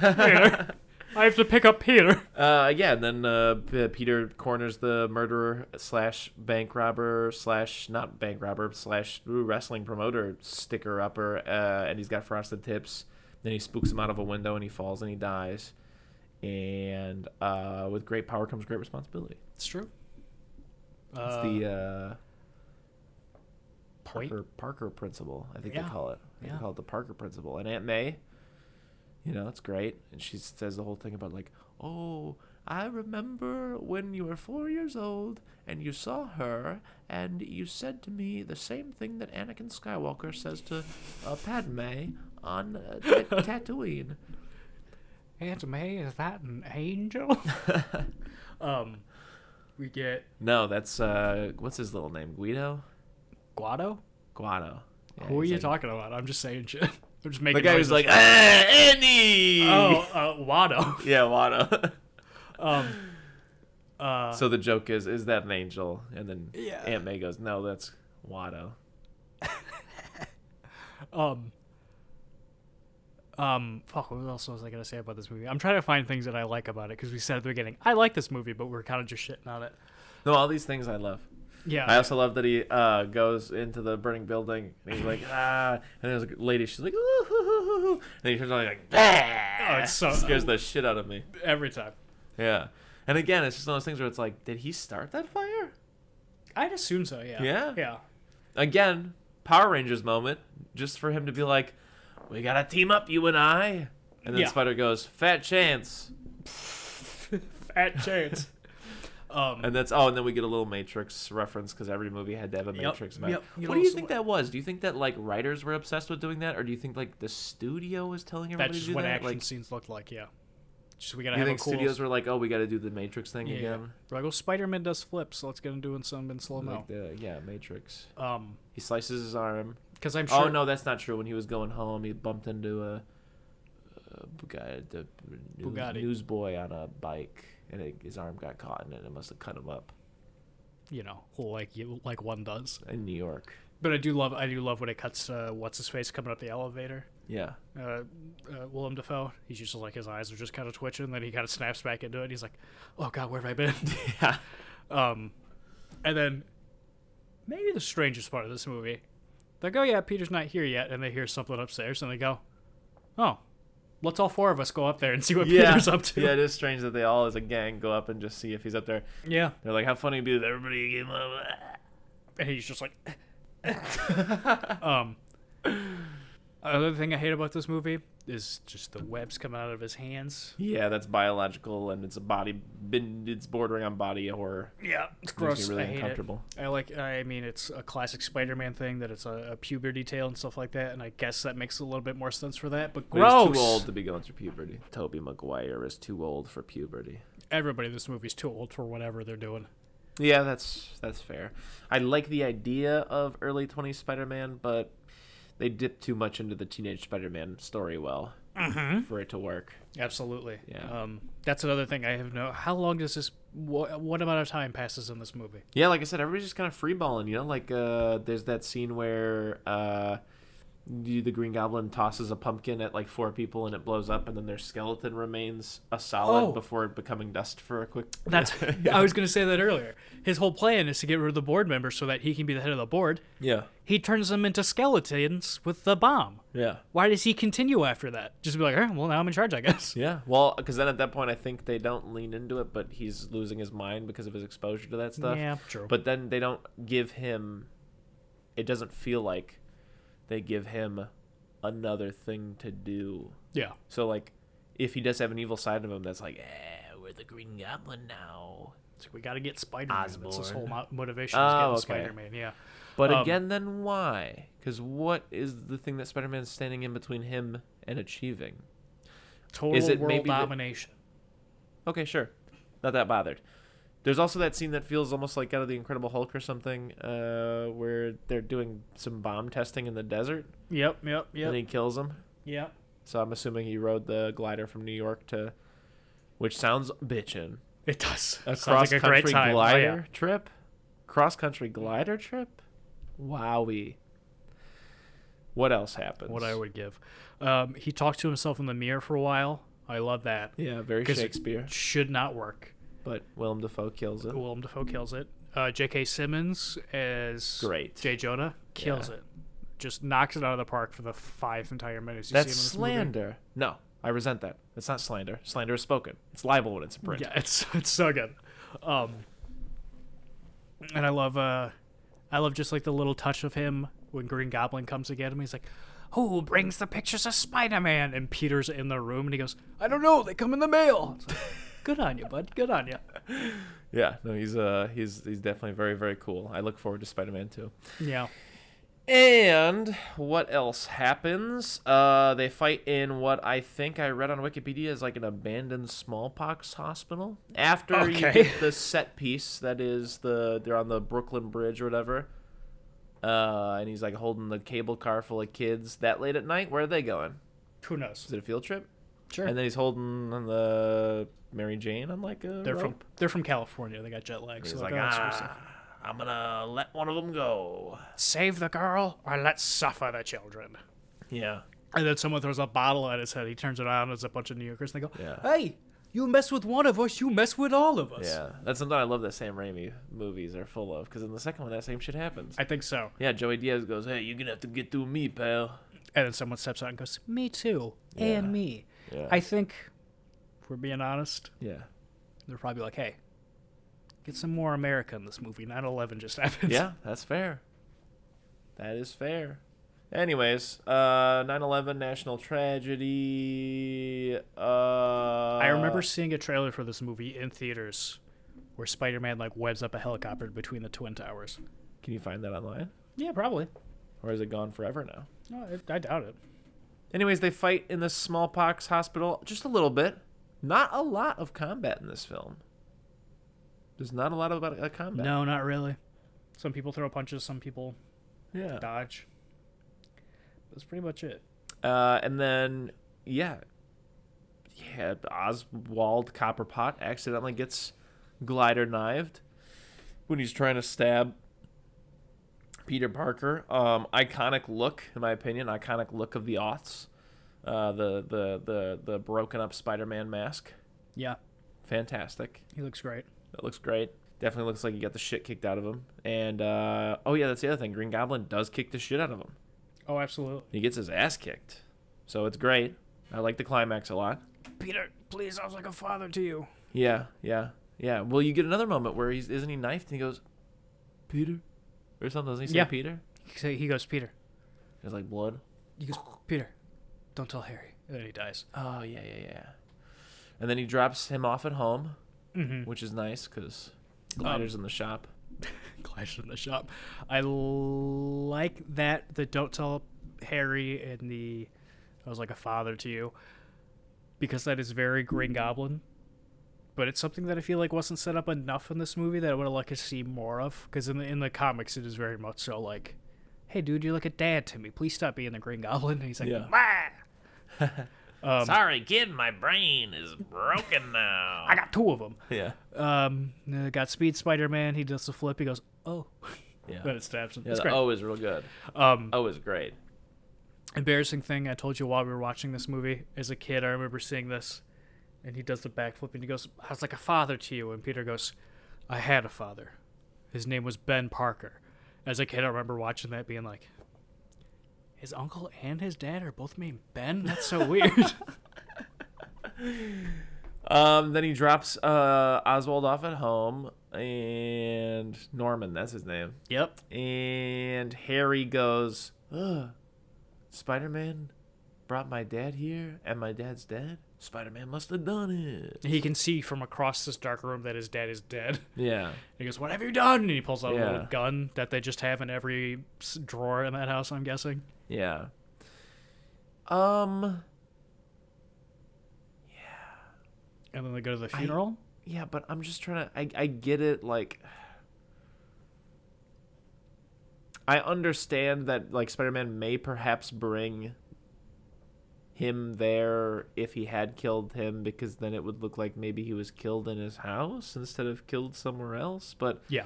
peter i have to pick up peter Uh, yeah, and then uh, P- Peter corners the murderer slash bank robber slash not bank robber slash wrestling promoter sticker upper, uh, and he's got frosted tips. Then he spooks him out of a window, and he falls and he dies. And uh, with great power comes great responsibility. it's true It's uh, the uh, Parker Parker principle, I think Yeah. they call it. Yeah. They call it the Parker principle. And Aunt May, you know, it's great. And she says the whole thing about like, oh, I remember when you were four years old and you saw her and you said to me the same thing that Anakin Skywalker says to uh, Padme on uh, Ta- Tatooine. Aunt may is that an angel um we get No, that's uh, what's his little name? Guido. guado Guado. Yeah, Who are you like- talking about? I'm just saying shit. I'm just making. The guy who's noises. like, ah, Annie. oh, uh, Watto. Yeah, Watto. Um, uh, so the joke is, is that an angel? And then Yeah. Aunt May goes, no, that's Watto. um, um, fuck. What else was I gonna say about this movie? I'm trying to find things that I like about it because we said at the beginning I like this movie, but we're kind of just shitting on it. No, all these things I love. Yeah. I also love that he uh, goes into the burning building and he's like, ah, and there's a lady, she's like, ooh, hoo, hoo, hoo, hoo. and then he turns around like, ah, Oh, it's so- scares the shit out of me. every time. Yeah, and again, it's just one of those things where it's like, did he start that fire? I'd assume so. Yeah. Yeah? Yeah. Again, Power Rangers moment, just for him to be like, we gotta team up, you and I. And then Yeah. Spider goes, fat chance. Fat chance. um, And that's oh, and then we get a little Matrix reference because every movie had to have a Yep, Matrix map. yep. You What know, do you so think what- that was? Do you think that like writers were obsessed with doing that, or do you think like the studio was telling everybody that's to just do what that? action like, scenes look like. Yeah. Just we gotta do you have think a cool. studios were like, oh, we got to do the Matrix thing yeah, yeah. again? We're like, well, Spider-Man does flips, so let's get him doing some in slow mo. Like the yeah Matrix. Um, He slices his arm. Because I'm sure. Oh no, that's not true. When he was going home, he bumped into a, a guy, the news, Bugatti. newsboy on a bike, and it, his arm got caught in it. It must have cut him up You know, like you like one does. in New York. But I do love I do love when it cuts uh, what's his face coming up the elevator. Yeah. Uh, uh, Willem Dafoe. He's just like his eyes are just kind of twitching. And Then he kind of snaps back into it. He's like, "Oh God, where have I been?" Yeah. um, and then maybe the strangest part of this movie, they go, "Yeah, Peter's not here yet," and they hear something upstairs, and they go, "Oh, let's all four of us go up there and see what Yeah. Peter's up to." Yeah, it is strange that they all, as a gang, go up and just see if he's up there. yeah. They're like, "How funny it'd be if everybody came up." and he's just like um another thing i hate about this movie is just the webs coming out of his hands Yeah, that's biological, and it's a body. It's bordering on body horror. yeah it's gross really i hate it uncomfortable. i like i mean it's a classic spider-man thing that it's a, a puberty tale and stuff like that and i guess that makes a little bit more sense for that but But gross He's too old to be going through puberty. Tobey Maguire is too old for puberty. everybody in this movie's too old for whatever they're doing Yeah, that's that's fair. I like the idea of early 20s Spider-Man, but they dip too much into the teenage Spider-Man story well for it to work. absolutely Yeah. um that's another thing i have no how long does this what, what amount of time passes in this movie Yeah, like I said, everybody's just kind of freeballing, you know. Like uh, there's that scene where uh, the, the Green Goblin tosses a pumpkin at like four people and it blows up, and then their skeleton remains a solid Oh. before becoming dust for a quick. That's I was going to say that earlier. His whole plan is to get rid of the board members so that he can be the head of the board. yeah, He turns them into skeletons with the bomb. yeah. Why does he continue after that? Just be like, "Eh, well, now I'm in charge, I guess. Yeah, well, because then at that point, I think they don't lean into it, but he's losing his mind because of his exposure to that stuff. Yeah, true. But then they don't give him. It doesn't feel like they give him another thing to do. Yeah. So like, if he does have an evil side of him, that's like, eh, we're the Green Goblin now. It's like, we got to get Spider-Man. That's his whole mo- motivation Oh, is getting okay. Spider-Man. Yeah. But Um, again, then why? Because what is the thing that Spider-Man's standing in between him and achieving? Total Is it world maybe that- domination. Okay, sure. Not that bothered. There's also that scene that feels almost like out of the Incredible Hulk or something, uh, where they're doing some bomb testing in the desert, Yep, yep, yep. and he kills him. Yep. So I'm assuming he rode the glider from New York to, which sounds bitchin'. It does. A cross like a country. Oh, glider yeah. trip, cross country glider trip. Wowie. What else happens? What I would give. Um, he talked to himself in the mirror for a while. I love that. Yeah, very Shakespeare. Should not work. But Willem Dafoe kills it. Willem Dafoe kills it. Uh, J.K. Simmons as Great. Jay Jonah kills Yeah. it. Just knocks it out of the park for the five entire minutes you That's see him in this slander. No, I resent that. It's not slander. Slander is spoken. It's libel when it's in print. Yeah, it's it's so good. Um, and I love uh, I love just like the little touch of him when Green Goblin comes to get him. He's like, "Who brings the pictures of Spider Man?" And Peter's in the room, and he goes, "I don't know. They come in the mail." It's like, good on you, bud. Good on you. Yeah, no, he's uh he's he's definitely very very cool. I look forward to Spider-Man too. Yeah. And what else happens? Uh, they fight in what I think I read on Wikipedia is like an abandoned smallpox hospital. After you get the set piece, that is the they're on the Brooklyn Bridge or whatever. Uh, and he's like holding the cable car full of kids that late at night. Where are they going? Who knows? Is it a field trip? Sure. And then he's holding the Mary Jane on like a they're from they're from California. They got jet lag. So He's like, like, that's too safe. ah, I'm gonna let one of them go. save the girl or let's suffer the children. Yeah. And then someone throws a bottle at his head. He turns it on. There's a bunch of New Yorkers. And they go, Yeah. "Hey, you mess with one of us, you mess with all of us." Yeah, that's something I love that Sam Raimi movies are full of. Because in the second one, that same shit happens. I think so. yeah, Joey Diaz goes, "Hey, you're gonna have to get through me, pal." And then someone steps out and goes, "Me too, Yeah. and me." Yeah, I think, we're being honest, yeah, they're probably like, "Hey, get some more America in this movie." 9/11 just happened. yeah. That's fair. That is fair. Anyways, uh, 9/11 national tragedy. Uh, I remember seeing a trailer for this movie in theaters where Spider-Man like webs up a helicopter between the twin towers. Can you find that online, Yeah, probably. or is it gone forever now? No, I, I doubt it. Anyways, they fight in the smallpox hospital just a little bit. Not a lot of combat in this film. There's not a lot of uh, combat. No, not really. Some people throw punches, some people Yeah. dodge. That's pretty much it. Uh, and then yeah, yeah, Oswald Copperpot accidentally gets glider knived when he's trying to stab Peter Parker. Um, iconic look, in my opinion, iconic look of the aughts. Uh, the the the the broken up Spider-Man mask, Yeah, fantastic. he looks great. That looks great. Definitely looks like he got the shit kicked out of him. And uh, oh yeah, that's the other thing. Green Goblin does kick the shit out of him. Oh, absolutely. He gets his ass kicked. So it's great. I like the climax a lot. Peter, please, I was like a father to you. Yeah, yeah, yeah. Well, you get another moment where he's isn't he knifed and he goes, Peter, or something. Doesn't he say Yeah. Peter? He goes, Peter. There's like blood. He goes, Peter, don't tell Harry. And then he dies. Oh yeah, yeah, yeah. And then he drops him off at home, Mm-hmm. which is nice because glider's in the shop. Clash in the shop. I l- like that. The don't tell Harry and the I was like a father to you because that is very Green Goblin. But it's something that I feel like wasn't set up enough in this movie that I would have liked to see more of. Because in the in the comics, it is very much so like, "Hey, dude, you're like a dad to me. Please stop being the Green Goblin." And he's like, Yeah. "Bah!" um, Sorry, kid, my brain is broken now. I got two of them. yeah, Um, uh, got Speed Spider Man. He does the flip. He goes, "Oh," yeah. then it stabs him. Yeah, it's the great. O is real good. Um, O is great. embarrassing thing I told you while we were watching this movie. As a kid, I remember seeing this, and he does the backflip, and he goes, "I was like a father to you," and Peter goes, "I had a father. His name was Ben Parker." As a kid, I remember watching that, being like, "His uncle and his dad are both named Ben. That's so weird." Um, then he drops uh, Oswald off at home, and Norman, that's his name. yep. And Harry goes, Ugh, Spider Man brought my dad here, and my dad's dead? Spider Man must have done it. He can see from across this dark room that his dad is dead. Yeah. He goes, "What have you done?" And he pulls out a little gun that they just have in every drawer in that house. I'm guessing. Yeah. Um, Yeah. And then they go to the I- funeral. yeah, but I'm just trying to, I, I get it, like, I understand that, like, Spider Man may perhaps bring him there if he had killed him because then it would look like maybe he was killed in his house instead of killed somewhere else. But yeah.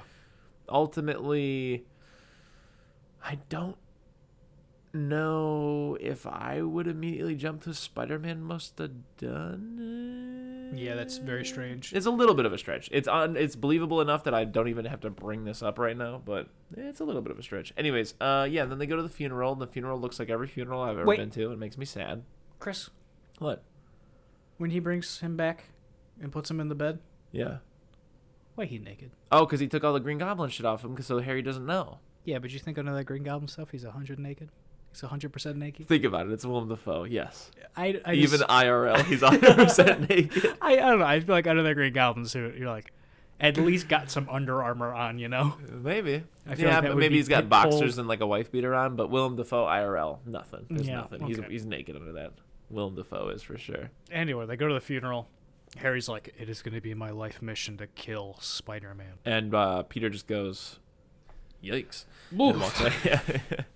ultimately, I don't know if I would immediately jump to Spider Man must have done it. Yeah, that's very strange. It's a little bit of a stretch. It's on. It's believable enough that I don't even have to bring this up right now, but it's a little bit of a stretch. Anyways, uh, yeah. Then they go to the funeral. And the funeral looks like every funeral I've ever Wait. been to. It makes me sad. Chris, What? when he brings him back and puts him in the bed, Yeah. why he naked? Oh, because he took all the Green Goblin shit off him, cause so Harry doesn't know. Yeah, but you think under that Green Goblin stuff, he's a hundred naked. He's hundred percent naked. Think about it. It's Willem Dafoe. Yes. I, I Even just- IRL, he's 100 percent naked. I, I don't know. I feel like under that Green Goblin suit, you're like, at least got some Under Armour on, you know? Maybe. I feel yeah, like but maybe he's got boxers and like a wife beater on. But Willem Dafoe IRL, nothing. There's Yeah, nothing. He's okay. he's naked under that. Willem Dafoe is for sure. Anyway, they go to the funeral. Harry's like, it is going to be my life mission to kill Spider-Man. And uh, Peter just goes, "Yikes!" walks away.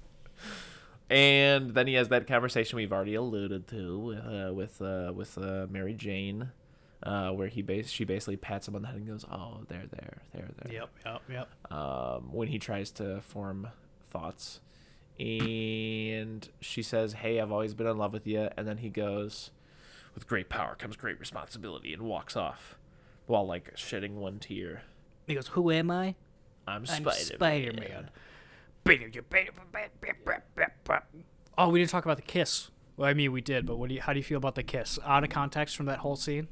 and then he has that conversation we've already alluded to with uh, with uh, with uh, Mary Jane, uh, where he bas- she basically pats him on the head and goes, "Oh, there, there, there, there." Yep, yep, yep. um, when he tries to form thoughts. And she says, Hey, I've always been in love with you. And then he goes, With great power comes great responsibility, and walks off while like shedding one tear. He goes, "Who am I? I'm, I'm Spider-Man. Spider-Man." Oh, we didn't talk about the kiss. Well, I mean, we did, but what do you? How do you feel about the kiss? Out of context from that whole scene.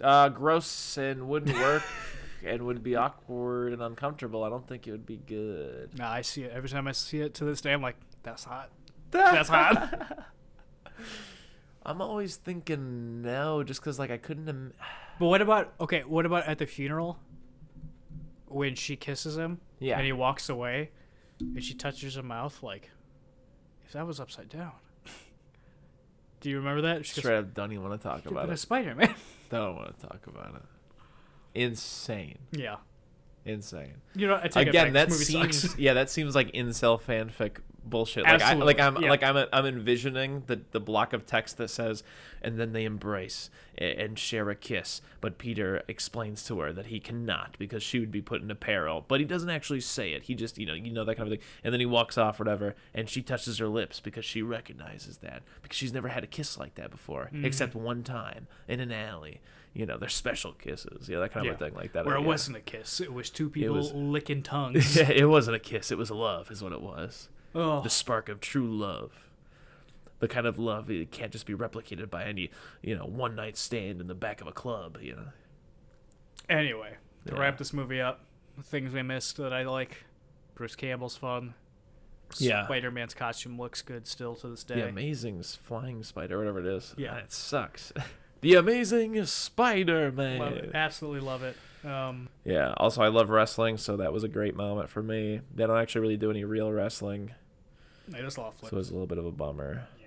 Uh, gross and wouldn't work and would be awkward and uncomfortable. I don't think it would be good. No, I see it every time I see it to this day. I'm like, that's hot. That's hot. I'm always thinking no, just because like I couldn't. Im- But what about okay? What about at the funeral when she kisses him? Yeah. And he walks away, and she touches her mouth. Like, if that was upside down. Do you remember that? She goes, Straight up, don't even want to talk "But about a it. spider man. Don't want to talk about it. Insane, yeah. insane. You know, I take Again, that seems sucks. yeah, that seems like incel fanfic bullshit. Like I, like I'm yeah. like I'm I'm envisioning the the block of text that says, and then they embrace and share a kiss. But Peter explains to her that he cannot because she would be put into peril. But he doesn't actually say it. He just you know you know that kind of thing. And then he walks off, whatever, and she touches her lips because she recognizes that because she's never had a kiss like that before, Mm-hmm. except one time in an alley. You know, they're special kisses. Yeah, that kind of a thing like that. Where it yeah. wasn't a kiss. It was two people was- licking tongues. Yeah, it wasn't a kiss. It was love, is what it was. Oh. The spark of true love. The kind of love that can't just be replicated by any, you know, one night stand in the back of a club, you know. Anyway, to Yeah. wrap this movie up, things we missed that I like. Bruce Campbell's fun. Yeah. Spider Man's costume looks good still to this day. The amazing flying spider, whatever it is. Yeah. Ah, It sucks. the amazing Spider Man. It. Absolutely love it. Um, Yeah. Also, I love wrestling, so that was a great moment for me. They don't actually really do any real wrestling, I just love flips. so it was a little bit of a bummer. yeah.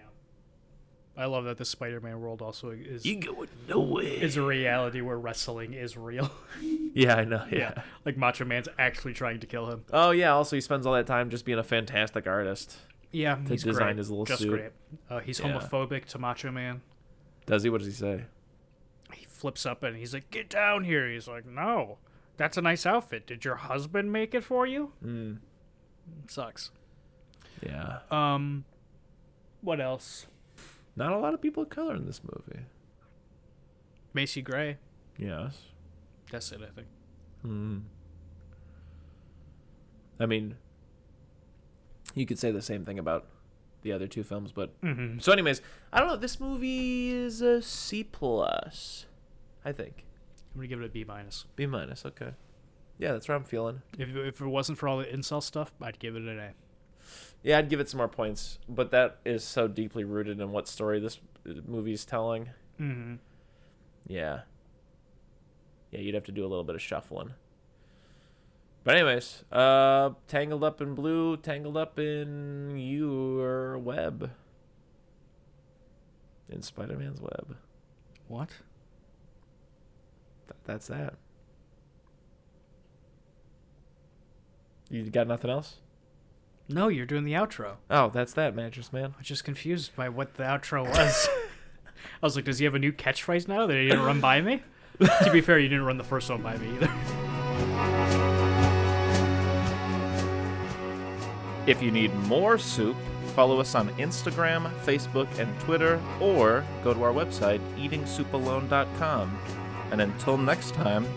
I love that the Spider Man world also is You going nowhere. is a reality where wrestling is real. yeah, I know. Yeah. Like Macho Man's actually trying to kill him. Oh yeah. Also, he spends all that time just being a fantastic artist. Yeah, he's design great. his little Just suit. great. Uh, he's Yeah. homophobic to Macho Man. Does he? What does he say? He flips up and he's like, "Get down here." He's like, "No, that's a nice outfit. Did your husband make it for you?" Mm. sucks. Yeah. Um, what else? Not a lot of people of color in this movie. Macy Gray. Yes. That's it, I think. Hmm. I mean, you could say the same thing about the other two films, but Mm-hmm. so, anyways, I don't know. This movie is a C plus, I think. I'm gonna give it a B minus. B minus. Okay. Yeah, that's what I'm feeling. If if it wasn't for all the incel stuff, I'd give it an A. Yeah, I'd give it some more points, but that is so deeply rooted in what story this uh, movie's telling. Mm-hmm. Yeah. Yeah, you'd have to do a little bit of shuffling. But anyways, uh Tangled Up in Blue, Tangled Up in Your Web. In Spider-Man's web. What? Th- that's that. You got nothing else? No, you're doing the outro. Oh, that's that, Mattress Man. I was just confused by what the outro was. I was like, does he have a new catchphrase now that he didn't run by me? to be fair, you didn't run the first one by me either. If you need more soup, follow us on Instagram, Facebook, and Twitter, or go to our website, eatingsoupalone.com. And until next time,